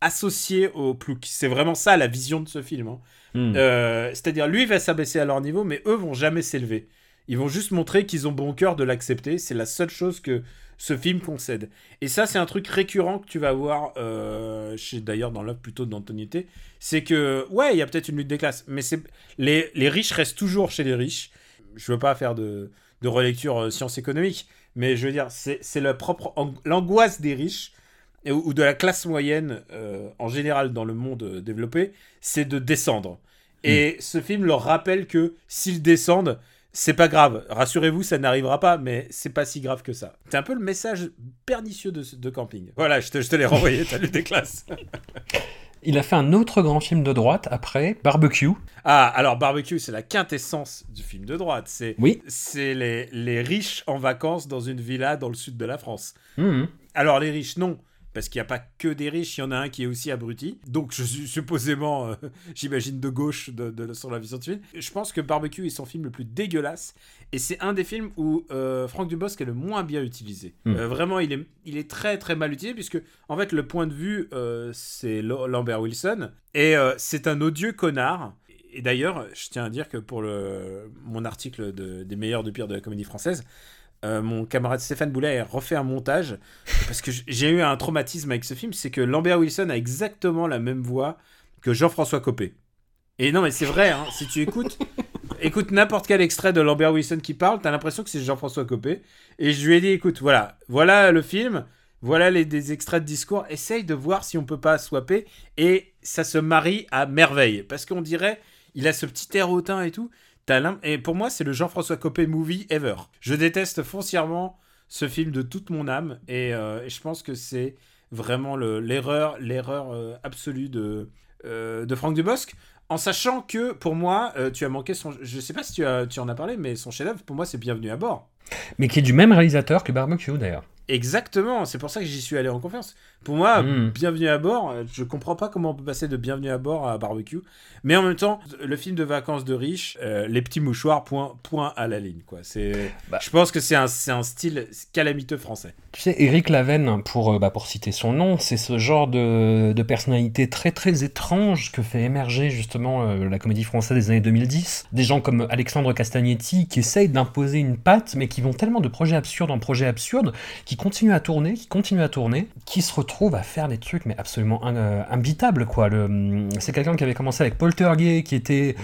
associés aux ploucs. C'est vraiment ça la vision de ce film. hein. Hmm. Euh, C'est-à-dire, lui va s'abaisser à leur niveau, mais eux vont jamais s'élever. Ils vont juste montrer qu'ils ont bon cœur de l'accepter. C'est la seule chose que ce film concède. Et ça, c'est un truc récurrent que tu vas voir, euh, d'ailleurs dans l'œuvre plutôt d'Antoniété. C'est que, ouais, il y a peut-être une lutte des classes, mais c'est les, les riches restent toujours chez les riches. Je veux pas faire de, de relecture euh, science économique, mais je veux dire, c'est l'angoisse des riches et- ou de la classe moyenne euh, en général dans le monde euh, développé, c'est de descendre. Et ce film leur rappelle que s'ils descendent, c'est pas grave. Rassurez-vous, ça n'arrivera pas, mais c'est pas si grave que ça. C'est un peu le message pernicieux de, de camping. Voilà, je te, je te l'ai renvoyé, t'as lu des classes. Il a fait un autre grand film de droite après, Barbecue. Ah, alors Barbecue, c'est la quintessence du film de droite. C'est Oui. c'est les, les riches en vacances dans une villa dans le sud de la France. Hmm. Alors les riches, non. Parce qu'il n'y a pas que des riches, il y en a un qui est aussi abruti. Donc je suis supposément, euh, j'imagine, de gauche de, de- sur la vision de ce film. Je pense que Barbecue est son film le plus dégueulasse. Et c'est un des films où euh, Franck Dubosc est le moins bien utilisé. Hmm. Euh, vraiment, il est, il est très très mal utilisé puisque, en fait, le point de vue, c'est Lambert Wilson. Et c'est un odieux connard. Et d'ailleurs, je tiens à dire que pour le, mon article de- des meilleurs de pire de la comédie française, euh, mon camarade Stéphane Boulet a refait un montage parce que j'ai eu un traumatisme avec ce film, c'est que Lambert Wilson a exactement la même voix que Jean-François Copé. Et non, mais c'est vrai, hein, si tu écoutes, écoute n'importe quel extrait de Lambert Wilson qui parle, t'as l'impression que c'est Jean-François Copé. Et je lui ai dit, écoute, voilà, voilà le film, voilà les, des extraits de discours, essaye de voir si on peut pas swapper. Et ça se marie à merveille, parce qu'on dirait, il a ce petit air hautain et tout. Et pour moi, c'est le Jean-François Copé movie ever. Je déteste foncièrement ce film de toute mon âme et, euh, je pense que c'est vraiment le- l'erreur l'erreur euh, absolue de, euh, de Franck Dubosc en sachant que pour moi tu as manqué son je sais pas si tu, as, tu en as parlé mais son chef-d'œuvre pour moi c'est Bienvenue à bord Mais qui est du même réalisateur que Barbecue d'ailleurs. Exactement c'est pour ça que j'y suis allé en confiance pour moi Mm. Bienvenue à bord euh, je comprends pas comment on peut passer de Bienvenue à bord à Barbecue mais en même temps le film de vacances de riches euh, les petits mouchoirs point point à la ligne quoi c'est Bah. je pense que c'est un, style calamiteux français Tu sais, Eric Laven, pour, euh, bah, pour citer son nom, c'est ce genre de, de personnalité très très étrange que fait émerger justement euh, la comédie française des années 2010. Des gens comme Alexandre Castagnetti qui essayent d'imposer une patte, mais qui vont tellement de projet absurde en projet absurde, qui continuent à tourner, qui continuent à tourner, qui se retrouvent à faire des trucs mais absolument in- euh, imbitables quoi. Le- C'est quelqu'un qui avait commencé avec Poltergeist, qui était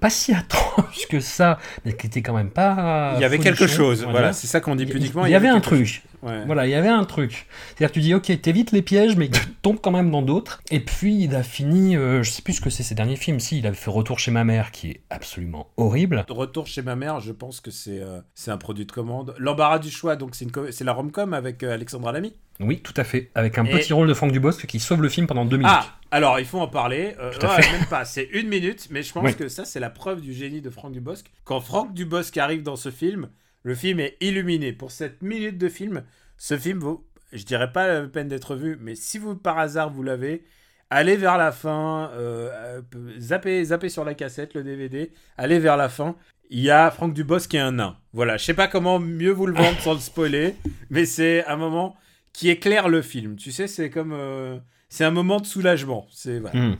pas si atroce que ça, mais qui était quand même pas. Il y avait quelque chose, voilà, c'est ça qu'on dit pudiquement. Il y avait un truc. Ouais. Voilà, il y avait un truc. C'est-à-dire tu dis, ok, t'évites les pièges, mais tu tombes quand même dans d'autres. Et puis, il a fini, euh, je sais plus ce que c'est ses derniers films. Si, il avait fait Retour chez ma mère, qui est absolument horrible. Retour chez ma mère, je pense que c'est euh, c'est un produit de commande. L'embarras du choix, donc c'est la rom-com avec euh, Alexandra Lamy. Oui, tout à fait. Avec un Et- petit rôle de Franck Dubosc qui sauve le film pendant deux minutes. Ah, alors il faut en parler. Euh, Tout à ouais, fait. même pas, c'est une minute, mais je pense Oui. que ça c'est la preuve du génie de Franck Dubosc. Quand Franck Dubosc arrive dans ce film, le film est illuminé. Pour cette minute de film, ce film vaut, je dirais pas la peine d'être vu, mais si vous par hasard vous l'avez, allez vers la fin, euh, euh, zappez, zappez sur la cassette, le DVD, allez vers la fin. Il y a Franck Dubosc qui est un nain. Voilà, je sais pas comment mieux vous le vendre sans le spoiler, mais c'est un moment qui éclaire le film. Tu sais, c'est comme. euh, c'est un moment de soulagement. C'est voilà.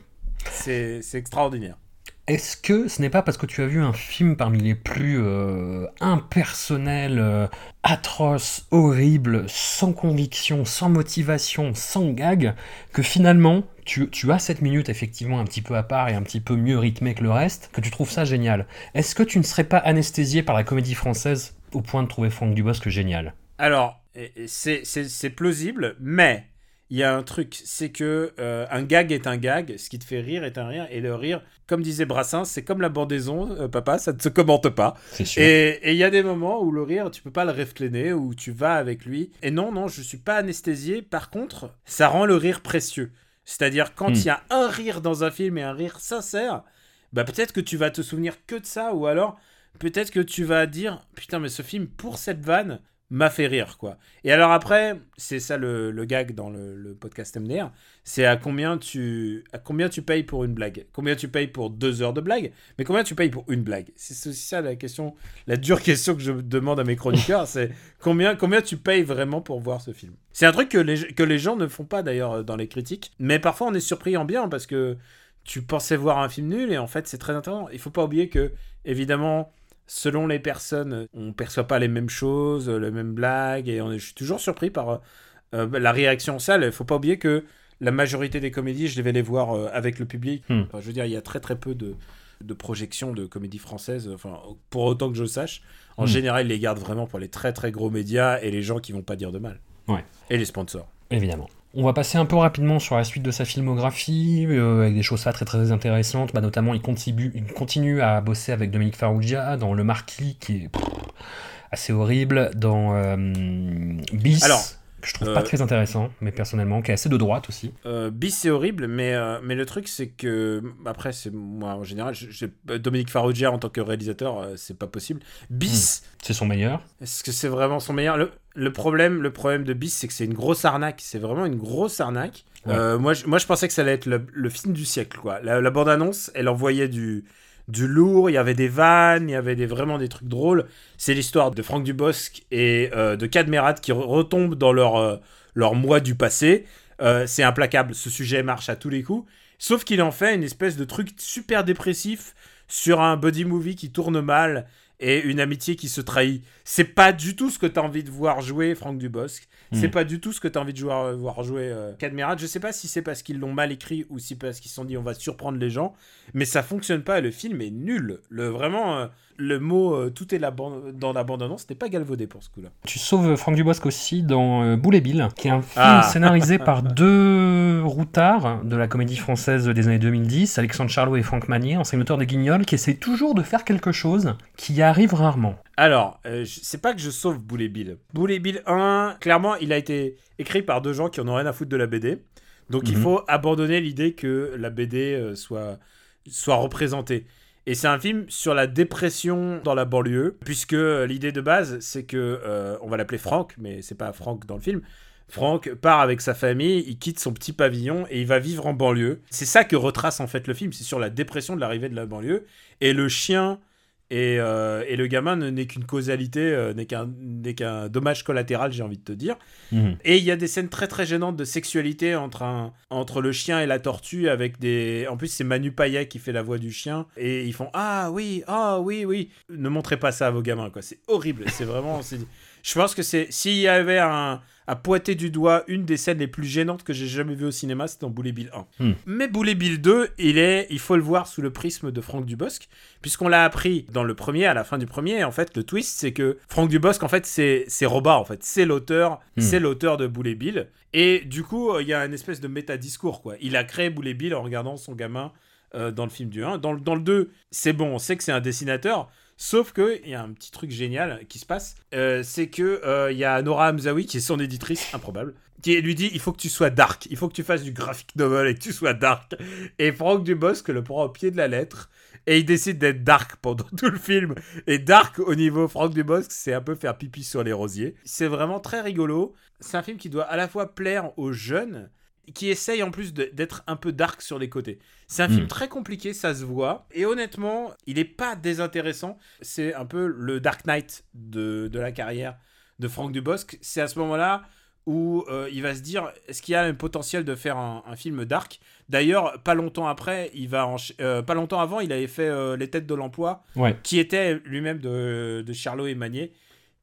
C'est c'est extraordinaire. Est-ce que ce n'est pas parce que tu as vu un film parmi les plus euh, impersonnels, euh, atroces, horribles, sans conviction, sans motivation, sans gag, que finalement tu, tu as cette minute effectivement un petit peu à part et un petit peu mieux rythmée que le reste, que tu trouves ça génial? Est-ce que tu ne serais pas anesthésié par la comédie française au point de trouver Franck Dubosc génial? Alors, c'est plausible, mais il y a un truc, c'est que euh, un gag est un gag, ce qui te fait rire est un rire, et le rire, comme disait Brassens, c'est comme la bandaison, euh, papa, ça ne se commente pas. C'est sûr. Et et il y a des moments où le rire, tu peux pas le réfléner, où tu vas avec lui. Et non, non, je suis pas anesthésié. Par contre, ça rend le rire précieux. C'est-à-dire, quand il Hmm. y a un rire dans un film et un rire sincère, bah peut-être que tu vas te souvenir que de ça, ou alors peut-être que tu vas dire Putain, mais ce film, pour cette vanne, m'a fait rire, quoi. Et alors après, c'est ça le, gag dans le, podcast MDR, c'est à combien tu à combien tu payes pour une blague, combien tu payes pour deux heures de blague, mais combien tu payes pour une blague? C'est aussi ça la question, la dure question que je demande à mes chroniqueurs, c'est combien combien tu payes vraiment pour voir ce film? C'est un truc que les que les gens ne font pas d'ailleurs dans les critiques, mais parfois on est surpris en bien parce que tu pensais voir un film nul et en fait c'est très intéressant. Il faut pas oublier que évidemment selon les personnes, on perçoit pas les mêmes choses, les mêmes blagues, et on est, je suis toujours surpris par euh, la réaction salle. Il faut pas oublier que la majorité des comédies, je vais les voir euh, avec le public. Hmm. Enfin, je veux dire, il y a très très peu de, de projections de comédies françaises, enfin, pour autant que je sache. En Hmm. général, ils les gardent vraiment pour les très très gros médias et les gens qui vont pas dire de mal. Ouais. Et les sponsors. Évidemment. On va passer un peu rapidement sur la suite de sa filmographie, euh, avec des choses pas très très intéressantes. Bah, notamment, il continue, à bosser avec Dominique Farrugia dans Le Marquis, qui est assez horrible, dans euh, Bis, que je trouve euh, pas très intéressant, mais personnellement, qui est assez de droite aussi. Euh, Bis c'est horrible, mais, euh, mais le truc c'est que après c'est moi en général, Dominique Farrugia en tant que réalisateur, euh, c'est pas possible. Bis, C'est son meilleur. est-ce que c'est vraiment son meilleur? Le, le problème, le problème de Bis, c'est que c'est une grosse arnaque. C'est vraiment une grosse arnaque. Ouais. Euh, moi, je, moi, je pensais que ça allait être le, le film du siècle, quoi. La, la bande-annonce, elle envoyait du, du lourd, il y avait des vannes, il y avait des, vraiment des trucs drôles. C'est l'histoire de Franck Dubosc et euh, de Cadmerat qui re- retombent dans leur, euh, leur mois du passé. Euh, c'est implacable, ce sujet marche à tous les coups. Sauf qu'il en fait une espèce de truc super dépressif sur un buddy movie qui tourne mal et une amitié qui se trahit. C'est pas du tout ce que tu as envie de voir jouer Franck Dubosc. C'est Mm. pas du tout ce que tu as envie de jouer- voir jouer euh, Cadmerat. Je sais pas si c'est parce qu'ils l'ont mal écrit ou si parce qu'ils se sont dit on va surprendre les gens, mais ça fonctionne pas. Le film est nul. Le vraiment euh, le mot euh, tout est la dans la bande annonce n'était pas galvaudé pour ce coup-là. Tu sauves Franck Dubosc aussi dans euh, Boule et Bill, qui est un film Ah. scénarisé par deux routards de la comédie française des années 2010, Alexandre Charlot et Franck Manier, ancien auteur des Guignols, qui essaient toujours de faire quelque chose qui arrive rarement. Alors, euh, c'est pas que je sauve Boulet Bill. Boulet Bill 1, clairement, il a été écrit par deux gens qui en ont rien à foutre de la BD. Donc il Mhm. faut abandonner l'idée que la BD euh, soit, soit représentée. Et c'est un film sur la dépression dans la banlieue, puisque l'idée de base, c'est que, euh, on va l'appeler Franck, mais c'est pas Franck dans le film. Franck part avec sa famille, il quitte son petit pavillon et il va vivre en banlieue. C'est ça que retrace en fait le film, c'est sur la dépression de l'arrivée de la banlieue. Et le chien et, euh, et le gamin ne- n'est qu'une causalité, euh, n'est qu'un dommage collatéral, j'ai envie de te dire. Mhm. Et il y a des scènes très très gênantes de sexualité entre, un, entre le chien et la tortue avec des... En plus c'est Manu Payet qui fait la voix du chien et ils font « Ah oui, ah oui, oui ». Ne montrez pas ça à vos gamins, quoi. C'est horrible, c'est vraiment... Je pense que c'est s'il y avait un à pointer du doigt une des scènes les plus gênantes que j'ai jamais vues au cinéma, c'est dans Boulet Bill 1. Hmm. Mais Boulet Bill 2, il est, il faut le voir sous le prisme de Franck Dubosc, puisqu'on l'a appris dans le premier, à la fin du premier. En fait, le twist, c'est que Franck Dubosc, en fait, c'est Robart, en fait, c'est l'auteur, Hmm. c'est l'auteur de Boulet Bill. Et du coup, il y a une espèce de métadiscours, quoi. Il a créé Boulet Bill en regardant son gamin euh, dans le film du 1. Dans, le- dans le 2, c'est bon, on sait que c'est un dessinateur. Sauf que il y a un petit truc génial qui se passe, euh, c'est que euh, il y a Nora Hamzaoui qui est son éditrice improbable, qui lui dit il faut que tu sois dark, il faut que tu fasses du graphic novel et que tu sois dark. Et Franck Dubosc le prend au pied de la lettre et il décide d'être dark pendant tout le film. Et dark au niveau Franck Dubosc, c'est un peu faire pipi sur les rosiers. C'est vraiment très rigolo. C'est un film qui doit à la fois plaire aux jeunes qui essaye en plus d'être un peu dark sur les côtés. C'est un film très compliqué, ça se voit. Et honnêtement, il n'est pas désintéressant. C'est un peu le Dark Knight de, de la carrière de Franck Dubosc. C'est à ce moment-là où euh, il va se dire est-ce qu'il y a le potentiel de faire un, un film dark? D'ailleurs, pas longtemps après, il va euh, pas longtemps avant, il avait fait euh, Les Têtes de l'Emploi, Ouais. qui était lui-même de, de Charlot et Magnier,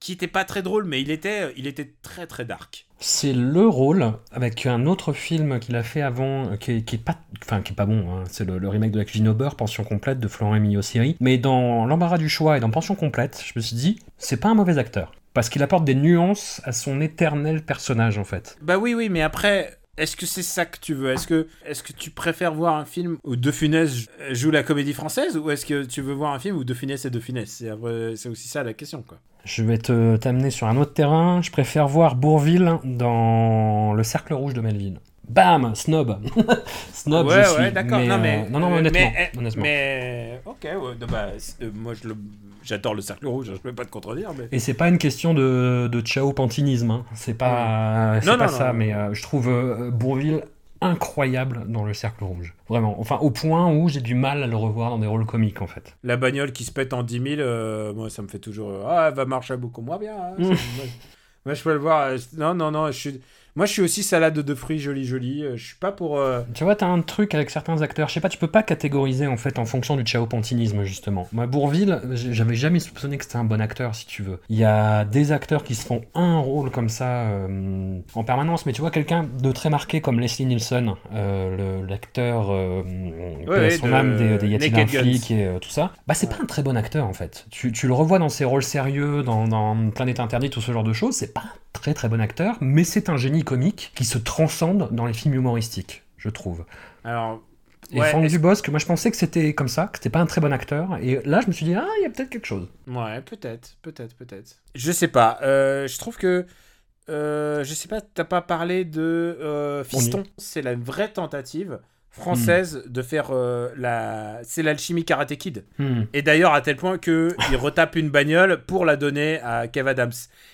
qui était pas très drôle, mais il était, il était très très dark. C'est le rôle avec un autre film qu'il a fait avant, euh, qui est, qui est pas, enfin qui est pas bon. hein. C'est le, le remake de la cuisine au beurre, Pension complète de Florent Emilio Siri. Mais dans l'embarras du choix et dans Pension complète, je me suis dit, c'est pas un mauvais acteur parce qu'il apporte des nuances à son éternel personnage en fait. Bah oui, oui, mais après, est-ce que c'est ça que tu veux? Est-ce que, est que tu préfères voir un film où De Funès joue la comédie française ou est-ce que tu veux voir un film où De Funès est De Funès? C'est aussi ça la question, quoi. Je vais te t'amener sur un autre terrain. Je préfère voir Bourville dans Le Cercle Rouge de Melville. Bam, snob. snob, ouais, je suis. ouais, d'accord. Mais, non, euh, mais, non, non, euh, honnêtement, mais, honnêtement. mais- ok, ouais, bah, euh, moi je le, j'adore le cercle rouge. Je peux pas te contredire, mais. Et c'est pas une question de, de ciao pantinisme, hein. c'est pas, Non, pas non, ça, non. mais euh, je trouve euh, Bourville incroyable dans le cercle rouge. Vraiment. Enfin, au point où j'ai du mal à le revoir dans des rôles comiques en fait. La bagnole qui se pète en 10 000, euh, moi ça me fait toujours. euh, ah, elle va marcher beaucoup moins bien. hein. Mm. Moi, je peux le voir. non, non, non. Je suis... Moi je suis aussi salade de fruits joli joli. euh, Je suis pas pour. euh, Tu vois, t'as un truc avec certains acteurs, je sais pas, tu peux pas catégoriser en fait en fonction du ciao pantinisme justement. Moi, Bourville, j'avais jamais soupçonné que c'était un bon acteur si tu veux. Il y a des acteurs qui se font un rôle comme ça euh, en permanence, mais tu vois, quelqu'un de très marqué comme Leslie Nielsen, euh, l'acteur ouais, son de âme des, des Y a-t-il un Naked Guns. flic et tout ça, bah c'est pas un très bon acteur en fait. Tu, tu le revois dans ses rôles sérieux, dans, dans Planète Interdite, tout ce genre de choses, c'est pas un très très bon acteur, mais c'est un génie comique qui se transcende dans les films humoristiques, je trouve. Alors. Et ouais, Franck Dubosc, moi je pensais que c'était comme ça, que c'était pas un très bon acteur, et là je me suis dit, ah, il y a peut-être quelque chose. Ouais, peut-être, peut-être, peut-être. Je sais pas. euh, je trouve que. euh, je sais pas, t'as pas parlé de euh. Fiston. C'est la vraie tentative française de faire euh, la. C'est l'alchimie Karate Kid. Hmm. Et d'ailleurs, à tel point que il retape une bagnole pour la donner à Kev Adams.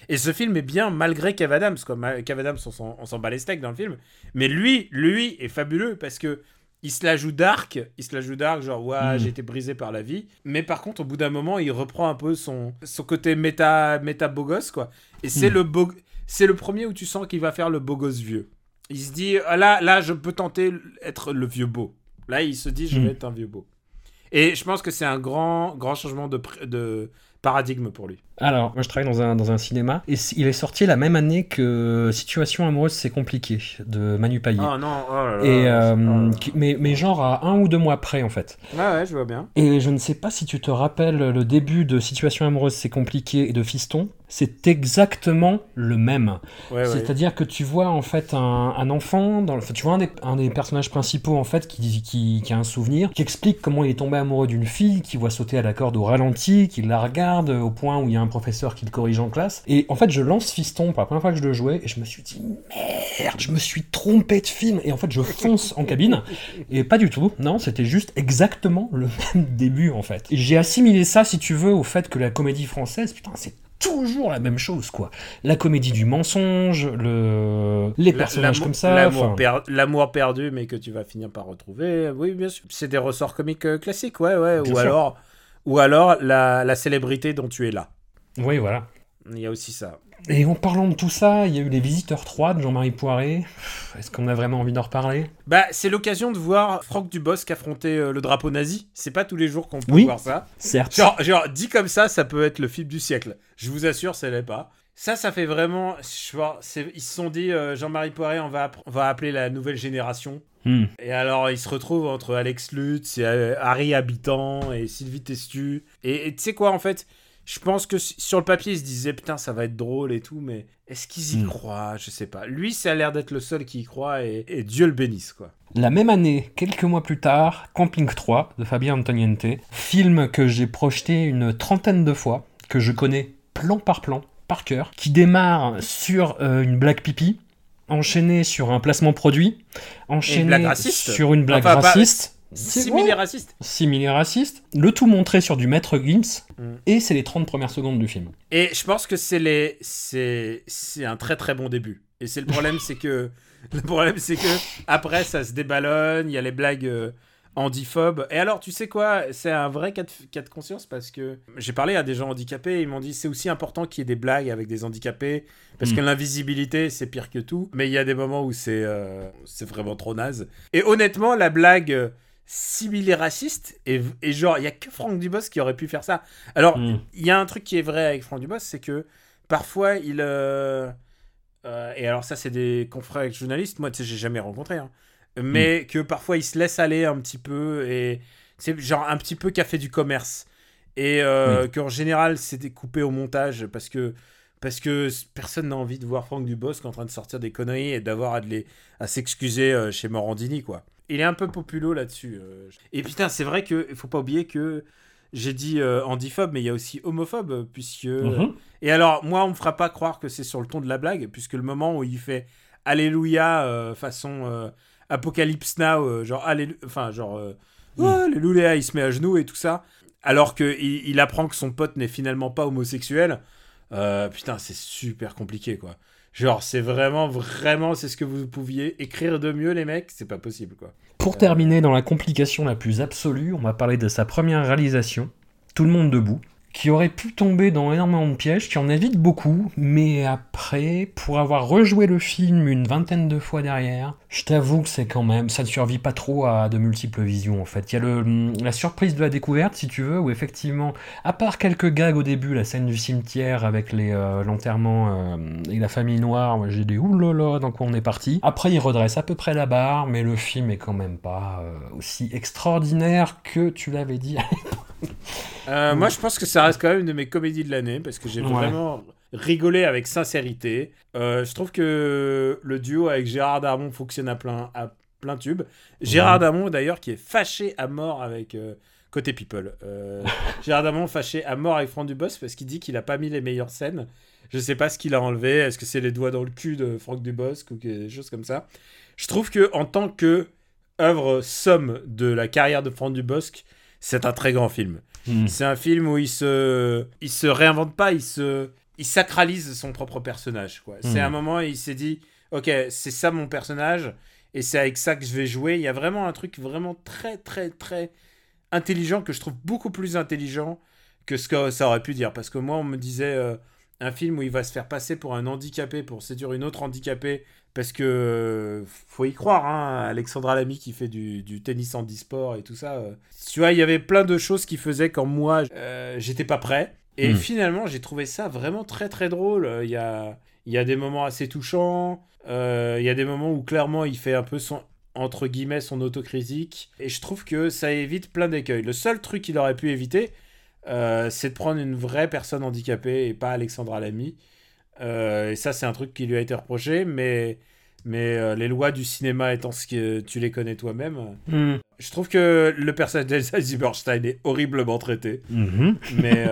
Et ce film est bien malgré Kev Adams. Quoi. Ma- Kev Adams, on s'en, bat les steaks dans le film. Mais lui, lui est fabuleux parce que il se la joue dark. Il se la joue dark, genre, ouais, Mm. j'ai été brisé par la vie. Mais par contre, au bout d'un moment, il reprend un peu son, son côté méta, méta beau gosse, quoi. Et c'est Mm. le beau, c'est le premier où tu sens qu'il va faire le beau gosse vieux. Il se dit, ah, là, là, je peux tenter être le vieux beau. Là, il se dit, je vais être un vieux beau. Et je pense que c'est un grand, grand changement de, de paradigme pour lui. Alors, moi je travaille dans un, dans un cinéma, et il est sorti la même année que Situation amoureuse, c'est compliqué, de Manu Payet. Oh non, oh là là. Et, euh, qui- mais, mais genre à un ou deux mois près en fait. Ouais, ouais, je vois bien. Et je ne sais pas si tu te rappelles le début de Situation amoureuse, c'est compliqué et de Fiston, c'est exactement le même. Ouais, ouais. C'est-à-dire que tu vois en fait un, un enfant, dans le, tu vois un des, un des personnages principaux en fait qui, qui, qui a un souvenir, qui explique comment il est tombé amoureux d'une fille, qui voit sauter à la corde au ralenti, qui la regarde au point où il y a un professeur qui le corrige en classe. Et en fait je lance Fiston pour la première fois que je le jouais et je me suis dit merde, je me suis trompé de film et en fait je fonce en cabine et pas du tout, non, c'était juste exactement le même début en fait. J'ai assimilé ça si tu veux au fait que la comédie française, putain c'est toujours la même chose quoi. La comédie du mensonge, le... les personnages comme ça. L'amour, per- perdu, mais que tu vas finir par retrouver. Oui, bien sûr. C'est des ressorts comiques euh, classiques, ouais, ouais. Bien ou sûr. alors, ou alors la, la célébrité dont tu es là. Oui voilà. Il y a aussi ça. Et en parlant de tout ça, il y a eu Les Visiteurs 3 de Jean-Marie Poiré. Est-ce qu'on a vraiment envie d'en reparler? Bah, c'est l'occasion de voir Franck Dubosc affronter euh, le drapeau nazi. C'est pas tous les jours qu'on peut Oui. voir ça. Certes. Genre, genre, dit comme ça, ça peut être le film du siècle. Je vous assure, ça l'est pas. Ça, ça fait vraiment. Je vois, ils se sont dit, euh, Jean-Marie Poiré, on va, on va appeler la nouvelle génération. Hmm. Et alors, ils se retrouvent entre Alex Lutz et euh, Harry Habitant et Sylvie Testu. Et tu sais quoi, en fait, je pense que sur le papier, ils se disaient, putain, ça va être drôle et tout, mais est-ce qu'ils y Hmm. croient? Je sais pas. Lui, ça a l'air d'être le seul qui y croit et, et Dieu le bénisse, quoi. La même année, quelques mois plus tard, Camping 3 de Fabien Antoniente, film que j'ai projeté une trentaine de fois, que je connais plan par plan, par cœur, qui démarre sur euh, une blague pipi, enchaîné sur un placement produit, enchaîné blague raciste. sur une blague Enfin, raciste. Similé raciste. similé raciste, le tout montré sur du maître Gims, Mm. et c'est les 30 premières secondes du film. Et je pense que c'est les c'est un très très bon début. Et c'est le problème c'est que le problème c'est que après ça se déballonne, il y a les blagues euh, handiphobes. Et alors tu sais quoi, c'est un vrai cas de, cas de conscience parce que j'ai parlé à des gens handicapés, ils m'ont dit c'est aussi important qu'il y ait des blagues avec des handicapés parce Mm. que l'invisibilité c'est pire que tout, mais il y a des moments où c'est euh, c'est vraiment trop naze. Et honnêtement, la blague similé raciste et, et genre il y a que Franck Dubosc qui aurait pu faire ça. Alors Mm. il y a un truc qui est vrai avec Franck Dubosc, c'est que parfois il. euh, euh, et alors, ça, c'est des confrères avec journalistes, moi, tu sais, j'ai jamais rencontré. hein. mais que parfois il se laisse aller un petit peu et c'est genre un petit peu café du commerce. Et euh, qu'en général, c'est découpé au montage parce que. Parce que personne n'a envie de voir Franck Dubosc en train de sortir des conneries et d'avoir à, de les- à s'excuser euh, chez Morandini, quoi. Il est un peu populo là-dessus. euh. Et putain, c'est vrai qu'il faut pas oublier que j'ai dit euh, handiphobe, mais il y a aussi homophobe, puisque... Mhm. Et alors, moi, on me fera pas croire que c'est sur le ton de la blague, puisque le moment où il fait Alléluia euh, façon euh, Apocalypse Now, euh, genre Alléluia, enfin genre euh, Mm. Alléluia, il se met à genoux et tout ça, alors que il, apprend que son pote n'est finalement pas homosexuel. euh, putain, c'est super compliqué quoi. Genre, c'est vraiment, vraiment, c'est ce que vous pouviez écrire de mieux, les mecs, c'est pas possible quoi. Pour terminer dans la complication la plus absolue, on va parler de sa première réalisation, Tout le monde debout, qui aurait pu tomber dans énormément de pièges, qui en évite beaucoup, mais après, pour avoir rejoué le film une vingtaine de fois derrière, je t'avoue que c'est quand même, ça ne survit pas trop à de multiples visions en fait. Il y a le, la surprise de la découverte, si tu veux, où effectivement, à part quelques gags au début, la scène du cimetière avec les, euh, l'enterrement euh, et la famille noire, j'ai des oulala, dans quoi on est parti. Après, il redresse à peu près la barre, mais le film est quand même pas euh, aussi extraordinaire que tu l'avais dit. Euh, Moi, je pense que ça reste quand même une de mes comédies de l'année parce que j'ai Ouais. vraiment rigolé avec sincérité. Euh, je trouve que le duo avec Gérard Darmon fonctionne à plein, à plein tube. Gérard Darmon, d'ailleurs, qui est fâché à mort avec. euh, Côté People. Gérard Darmon fâché à mort avec Franck Dubosc parce qu'il dit qu'il a pas mis les meilleures scènes. Je sais pas ce qu'il a enlevé. Est-ce que c'est les doigts dans le cul de Franck Dubosc ou que- des choses comme ça? Je trouve que en tant que œuvre somme de la carrière de Franck Dubosc, c'est un très grand film. Hmm. C'est un film où il se, il se réinvente pas, il se, il sacralise son propre personnage. Quoi. C'est Mm. un moment où il s'est dit, ok, c'est ça mon personnage et c'est avec ça que je vais jouer. Il y a vraiment un truc vraiment très très très intelligent que je trouve beaucoup plus intelligent que ce que ça aurait pu dire. Parce que moi, on me disait euh, un film où il va se faire passer pour un handicapé pour séduire une autre handicapée. Parce que euh, faut y croire, hein, Alexandra Lamy qui fait du, du tennis en e-sport et tout ça. euh. Tu vois, il y avait plein de choses qui faisaient quand moi, euh, j'étais pas prêt. Et Mm. finalement, j'ai trouvé ça vraiment très très drôle. Il y a, il y a des moments assez touchants. Il y a des moments où clairement il fait un peu son entre guillemets son autocritique. Et je trouve que ça évite plein d'écueils. Le seul truc qu'il aurait pu éviter, euh, c'est de prendre une vraie personne handicapée et pas Alexandra Lamy. Euh, et ça, c'est un truc qui lui a été reproché, mais, mais euh, les lois du cinéma étant ce que tu les connais toi-même, Hmm. je trouve que le personnage d'Elsa Zieberstein est horriblement traité. Mhm. Mais,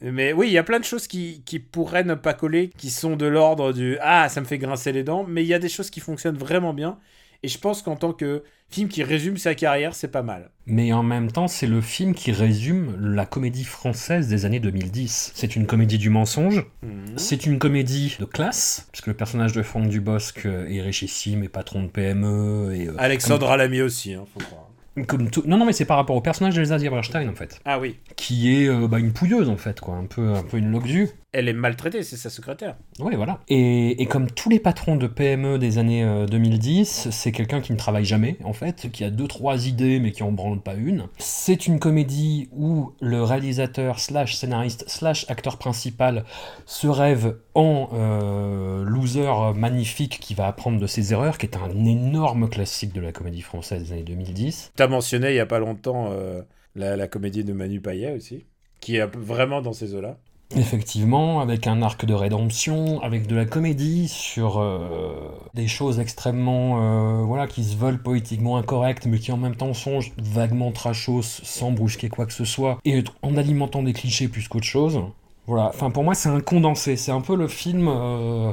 mais oui, il y a plein de choses qui, qui pourraient ne pas coller, qui sont de l'ordre du Ah, ça me fait grincer les dents, mais il y a des choses qui fonctionnent vraiment bien. Et je pense qu'en tant que film qui résume sa carrière, c'est pas mal. Mais en même temps, c'est le film qui résume la comédie française des années 2010. C'est une comédie du mensonge, Mhm. c'est une comédie de classe, puisque le personnage de Franck Dubosc euh, est richissime et patron de PME. Et, euh, Alexandra Lamy aussi, hein, faut croire. comme, comme tout... Non, non, mais c'est par rapport au personnage d'Elsa Zieberstein, en fait. Ah oui. Qui est euh, bah, une pouilleuse, en fait, quoi. Un peu, un peu une loque elle est maltraitée, c'est sa secrétaire. Ouais, voilà. Et, et comme tous les patrons de PME des années euh, 2010, c'est quelqu'un qui ne travaille jamais, en fait, qui a deux, trois idées, mais qui en branle pas une. C'est une comédie où le réalisateur, slash scénariste, slash acteur principal se rêve en euh, loser magnifique qui va apprendre de ses erreurs, qui est un énorme classique de la comédie française des années 2010. T'as mentionné il y a pas longtemps euh, la, la comédie de Manu Payet aussi, qui est un peu vraiment dans ces eaux-là. Effectivement, avec un arc de rédemption, avec de la comédie sur euh, des choses extrêmement, euh, voilà, qui se veulent politiquement incorrectes, mais qui en même temps sont vaguement trashos, sans brusquer quoi que ce soit, et en alimentant des clichés plus qu'autre chose. Voilà, enfin pour moi c'est un condensé, c'est un peu le film euh,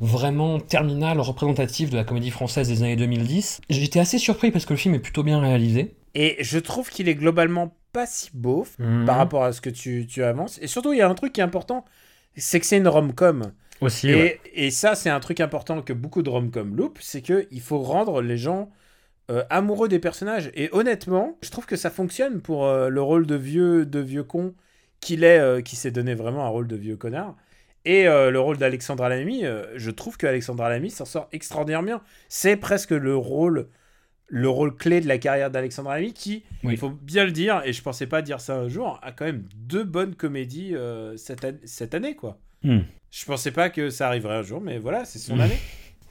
vraiment terminal, représentatif de la comédie française des années 2010. J'étais assez surpris parce que le film est plutôt bien réalisé. Et je trouve qu'il est globalement pas si beau Mhm. par rapport à ce que tu, tu avances. Et surtout, il y a un truc qui est important, c'est que c'est une rom-com. Aussi, Et, ouais. et ça, c'est un truc important que beaucoup de rom-com loupent, c'est qu'il faut rendre les gens euh, amoureux des personnages. Et honnêtement, je trouve que ça fonctionne pour euh, le rôle de vieux, de vieux con qu'il est, euh, qui s'est donné vraiment un rôle de vieux connard. Et le rôle d'Alexandra Lamy, je trouve que Alexandra Lamy s'en sort extraordinairement bien. C'est presque le rôle, le rôle clé de la carrière d'Alexandra Lamy, qui, Oui. il faut bien le dire, et je pensais pas dire ça un jour, a quand même deux bonnes comédies euh, cette, an- cette année, quoi. Hmm. Je pensais pas que ça arriverait un jour, mais voilà, c'est son Hmm. année.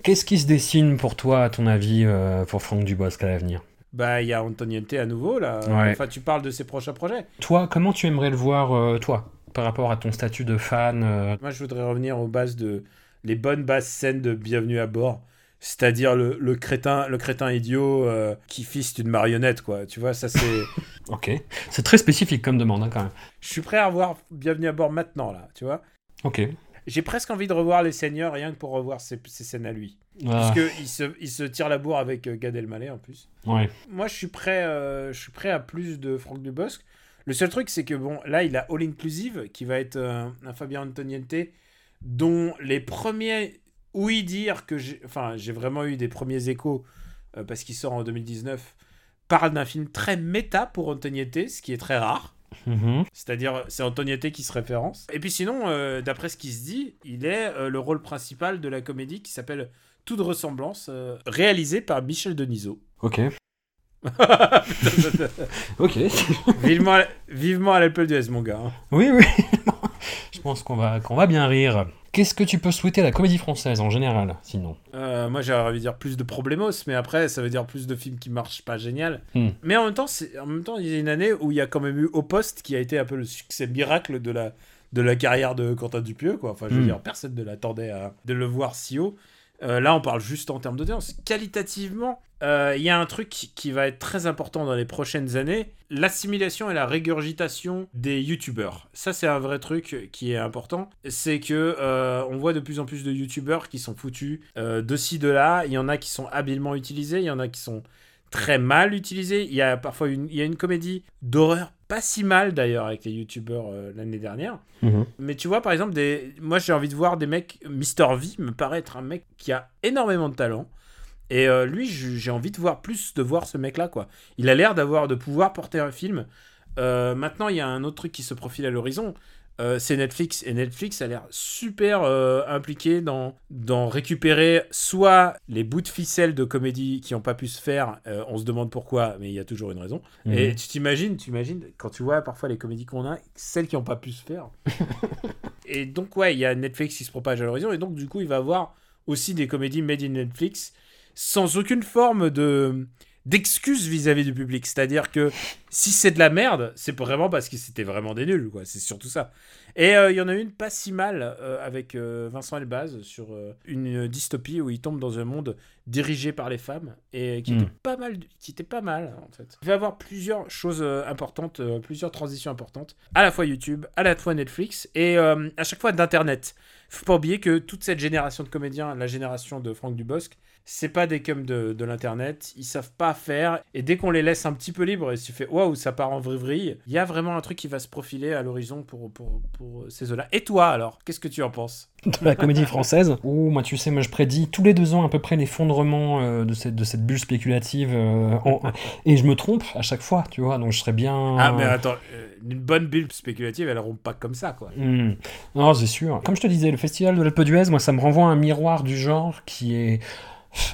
Qu'est-ce qui se dessine pour toi, à ton avis, euh, pour Franck Dubosc à l'avenir? Bah, il y a Antoniente à nouveau, là. Ouais. Enfin, tu parles de ses prochains projets. Toi, comment tu aimerais le voir, euh, toi, par rapport à ton statut de fan Moi, je voudrais revenir aux bases de. les bonnes bases scènes de Bienvenue à bord. C'est-à-dire le, le crétin, le crétin idiot euh, qui fiste une marionnette, quoi. Tu vois, ça c'est. Ok. C'est très spécifique comme demande, hein, quand même. Je suis prêt à revoir Bienvenue à bord maintenant, là. Tu vois. Ok. J'ai presque envie de revoir les seigneurs rien que pour revoir ces, ces scènes à lui. Ah, Parce qu'il se, il se tire la bourre avec euh, Gad Elmaleh en plus. ouais. moi je suis prêt euh, je suis prêt à plus de Franck Dubosc le seul truc c'est que bon là il a All Inclusive qui va être euh, un Fabien Antoniente dont les premiers oui dire que j'ai enfin vraiment eu des premiers échos euh, parce qu'il sort en 2019 parle d'un film très méta pour Antoniette ce qui est très rare Mhm. c'est-à-dire c'est Antoniette qui se référence et puis sinon euh, d'après ce qui se dit il est euh, le rôle principal de la comédie qui s'appelle Tout de ressemblance euh, réalisé par Michel Denisot Ok. ok. vivement, à- vivement à l'Apple US, mon gars. hein. oui, oui. Je pense qu'on va, qu'on va bien rire. Qu'est-ce que tu peux souhaiter à la comédie française en général, sinon? Euh, moi, j'aurais envie de dire plus de problémos, mais après, ça veut dire plus de films qui marchent pas génial. Hmm. Mais en même temps, c'est en même temps, il y a une année où il y a quand même eu Au Poste qui a été un peu le succès miracle de la de la carrière de Quentin Dupieux, quoi. Enfin, je veux Hmm. dire, personne ne l'attendait à de le voir si haut. Euh, là, on parle juste en termes d'audience. Qualitativement, euh, il y a un truc qui va être très important dans les prochaines années l'assimilation et la régurgitation des youtubeurs. Ça, c'est un vrai truc qui est important. C'est que euh, on voit de plus en plus de youtubeurs qui sont foutus euh, de ci, de là. Il y en a qui sont habilement utilisés, il y en a qui sont très mal utilisés. Il y a parfois une, il y a une comédie d'horreur pas si mal d'ailleurs avec les youtubeurs euh, l'année dernière. Mais tu vois, par exemple, des... moi j'ai envie de voir des mecs. Mr. V me paraît être un mec qui a énormément de talent. Et euh, lui, j'ai envie de voir plus de voir ce mec-là, quoi. Il a l'air d'avoir de pouvoir porter un film. Euh, maintenant, il y a un autre truc qui se profile à l'horizon. Euh, c'est Netflix. Et Netflix a l'air super impliqué dans, dans récupérer soit les bouts de ficelle de comédie qui n'ont pas pu se faire. on se demande pourquoi, mais il y a toujours une raison. Mhm. Et tu t'imagines, tu imagines, quand tu vois parfois les comédies qu'on a, celles qui n'ont pas pu se faire. et donc, ouais, il y a Netflix qui se propage à l'horizon, et donc, du coup, il va avoir aussi des comédies made in Netflix sans aucune forme de d'excuse vis-à-vis du public. C'est-à-dire que si c'est de la merde, c'est vraiment parce que c'était vraiment des nuls, quoi. C'est surtout ça. Et euh, il y en a une pas si mal euh, avec euh, Vincent Elbaz sur une dystopie où il tombe dans un monde dirigé par les femmes et qui Hmm. était pas mal, qui était pas mal en fait. Il va y avoir plusieurs choses importantes, plusieurs transitions importantes, à la fois YouTube, à la fois Netflix et à chaque fois d'internet. Faut pas oublier que toute cette génération de comédiens, la génération de Franck Dubosc, c'est pas des cums de, de l'internet. Ils savent pas faire. Et dès qu'on les laisse un petit peu libres et tu fais waouh, ça part en vrille, il y a vraiment un truc qui va se profiler à l'horizon pour, pour, pour ces eaux-là. Et toi alors, qu'est-ce que tu en penses? De la comédie française. Ouh, moi, tu sais, moi, je prédis tous les deux ans à peu près l'effondrement euh, de, cette, de cette bulle spéculative. euh, en- et je me trompe à chaque fois, tu vois. Donc, je serais bien. Ah, mais attends, euh, une bonne bulle spéculative, elle rompt pas comme ça, quoi. Hmm. Non, c'est sûr. Comme je te disais, le festival de l'Alpe d'Huez, moi, ça me renvoie à un miroir du genre qui est.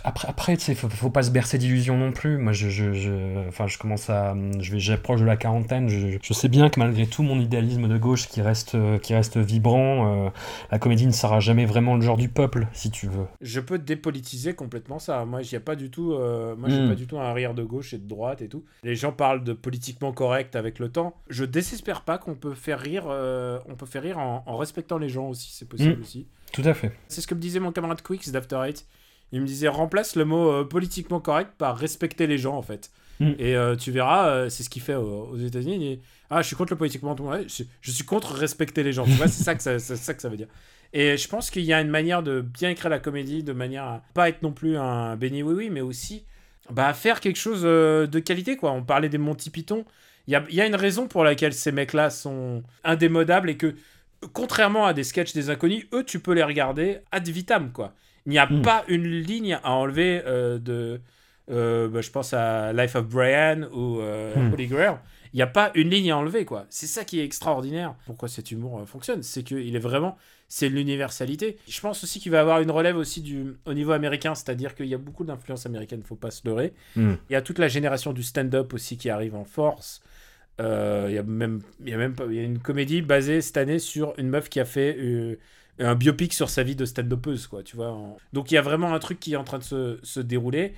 Après, après tu faut, faut pas se bercer d'illusions non plus. Moi, je, je, je- enfin, je commence à, je vais, j'approche de la quarantaine. Je, je sais bien que malgré tout mon idéalisme de gauche qui reste, qui reste vibrant, euh, la comédie ne sera jamais vraiment le genre du peuple, si tu veux. Je peux dépolitiser complètement ça. Moi, j'y a pas du tout. euh, moi, j'ai Mm. pas du tout un rire de gauche et de droite et tout. Les gens parlent de politiquement correct avec le temps. Je désespère pas qu'on peut faire rire. euh, on peut faire rire en, en respectant les gens aussi. C'est possible Mm. aussi. Tout à fait. C'est ce que me disait mon camarade Quicks d'After Eight. Il me disait remplace le mot euh, politiquement correct par respecter les gens en fait. Mm. Et euh, tu verras, euh, c'est ce qu'il fait aux, aux États-Unis. Dit, Ah, je suis contre le politiquement correct. Je, je suis contre respecter les gens. Tu vois, c'est ça que ça, c'est ça que ça veut dire. Et je pense qu'il y a une manière de bien écrire la comédie, de manière à pas être non plus un béni oui oui, mais aussi bah, faire quelque chose de qualité quoi. On parlait des Monty Python. Il y a, il y a une raison pour laquelle ces mecs-là sont indémodables et que contrairement à des sketchs des inconnus, eux tu peux les regarder ad vitam quoi. Il n'y a Mm. pas une ligne à enlever euh, de. euh, bah, je pense à Life of Brian ou euh, Mm. Holy Grail. Il n'y a pas une ligne à enlever, quoi. C'est ça qui est extraordinaire. Pourquoi cet humour euh, fonctionne? C'est qu'il est vraiment. C'est l'universalité. Je pense aussi qu'il va avoir une relève aussi du, au niveau américain, c'est-à-dire qu'il y a beaucoup d'influences américaines, faut pas se leurrer. Mm. Il y a toute la génération du stand-up aussi qui arrive en force. Il y a même, il y a même il y a une comédie basée cette année sur une meuf qui a fait un biopic sur sa vie de stand-upeuse, quoi, tu vois. en- Donc il y a vraiment un truc qui est en train de se, se dérouler.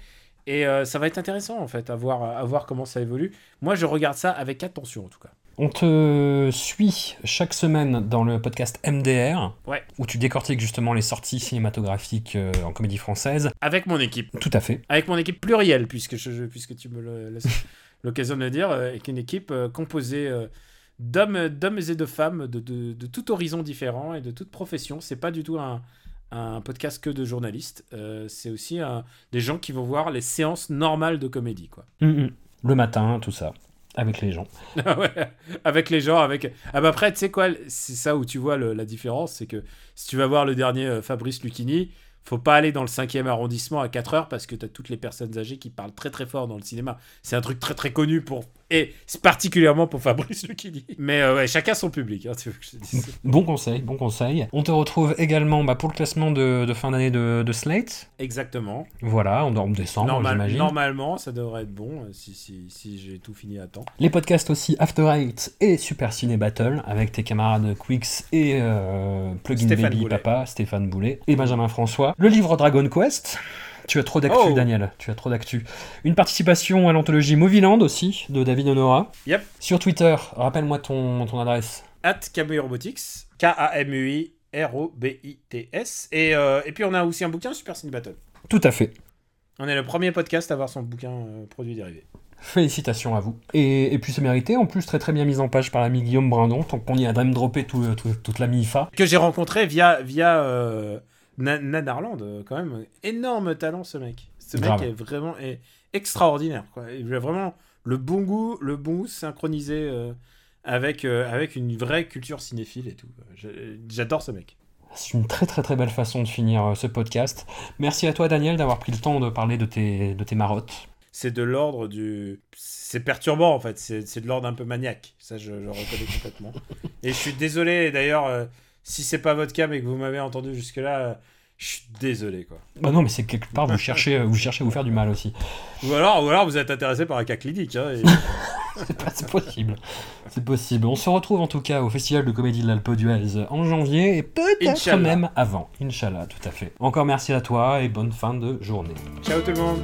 Et euh, ça va être intéressant, en fait, à voir, à voir comment ça évolue. Moi, je regarde ça avec attention, en tout cas. On te suit chaque semaine dans le podcast MDR, Ouais. où tu décortiques justement les sorties cinématographiques euh, en comédie française. Avec mon équipe. Tout à fait. Avec mon équipe plurielle, puisque, je, puisque tu me laisses l'occasion de le dire, euh, avec une équipe euh, composée euh, d'hommes d'hommes et de femmes de, de, de tout horizon différent et de toute profession. C'est pas du tout un, un podcast que de journalistes. Euh, c'est aussi un- des gens qui vont voir les séances normales de comédie, quoi. Mm, mm. Le matin, tout ça, avec les gens. Ah ouais, avec les gens, avec. Ah bah après, tu sais quoi, c'est ça où tu vois le- la différence, c'est que si tu vas voir le dernier euh, Fabrice Lucchini, faut pas aller dans le 5e arrondissement à 4 heures parce que tu as toutes les personnes âgées qui parlent très très fort dans le cinéma. C'est un truc très très connu pour. Et c'est particulièrement pour Fabrice Lucchini. Mais euh, ouais, chacun son public, hein, tu veux que je te dise. Bon conseil, bon conseil. On te retrouve également bah, pour le classement de, de fin d'année de, de Slate. Exactement. Voilà, on en décembre, Normal- j'imagine. normalement, ça devrait être bon euh, si, si, si j'ai tout fini à temps. Les podcasts aussi After Eight et Super Ciné Battle avec tes camarades Quix et euh, Plugin Stéphane Baby Boulet. Papa, Stéphane Boulet et Benjamin François. Le livre Dragon Quest. Tu as trop d'actu, Oh. Daniel. Tu as trop d'actu. Une participation à l'anthologie Movieland aussi de David Honora. Yep. Sur Twitter, rappelle-moi ton, ton adresse. At Kamui Robotics, K-A-M-U-I. R-O-B-I-T-S. Et, euh, et puis on a aussi un bouquin Super Cine Battle. Tout à fait. On est le premier podcast à avoir son bouquin euh, produit dérivé. Félicitations à vous. Et, et puis c'est mérité, en plus très très bien mise en page par l'ami Guillaume Brindon, tant qu'on y a dream droppé tout, tout- toute la MIFA. Que j'ai rencontré via, via euh, Na- Nanarland, euh, quand même. Énorme talent, ce mec. Ce Grave. mec est vraiment est extraordinaire. Quoi. Il a vraiment le bon goût, le bon goût synchronisé euh, avec, euh, avec une vraie culture cinéphile et tout. J'adore ce mec. C'est une très très très belle façon de finir ce podcast. Merci à toi Daniel d'avoir pris le temps de parler de tes, de tes marottes. C'est de l'ordre du. C'est perturbant en fait, c'est de l'ordre un peu maniaque. Ça, je, je reconnais complètement. Et je suis désolé, d'ailleurs, euh, si c'est pas votre cas mais que vous m'avez entendu jusque-là, euh, je suis désolé quoi. Bah non mais c'est quelque part vous cherchez, vous cherchez à vous faire du mal aussi. Ou alors, ou alors vous êtes intéressé par un cas clinique. Hein, et- C'est possible. C'est possible. On se retrouve en tout cas au Festival de Comédie de l'Alpe d'Huez en janvier et peut-être même avant. Inch'Allah, tout à fait. Encore merci à toi et bonne fin de journée. Ciao tout le monde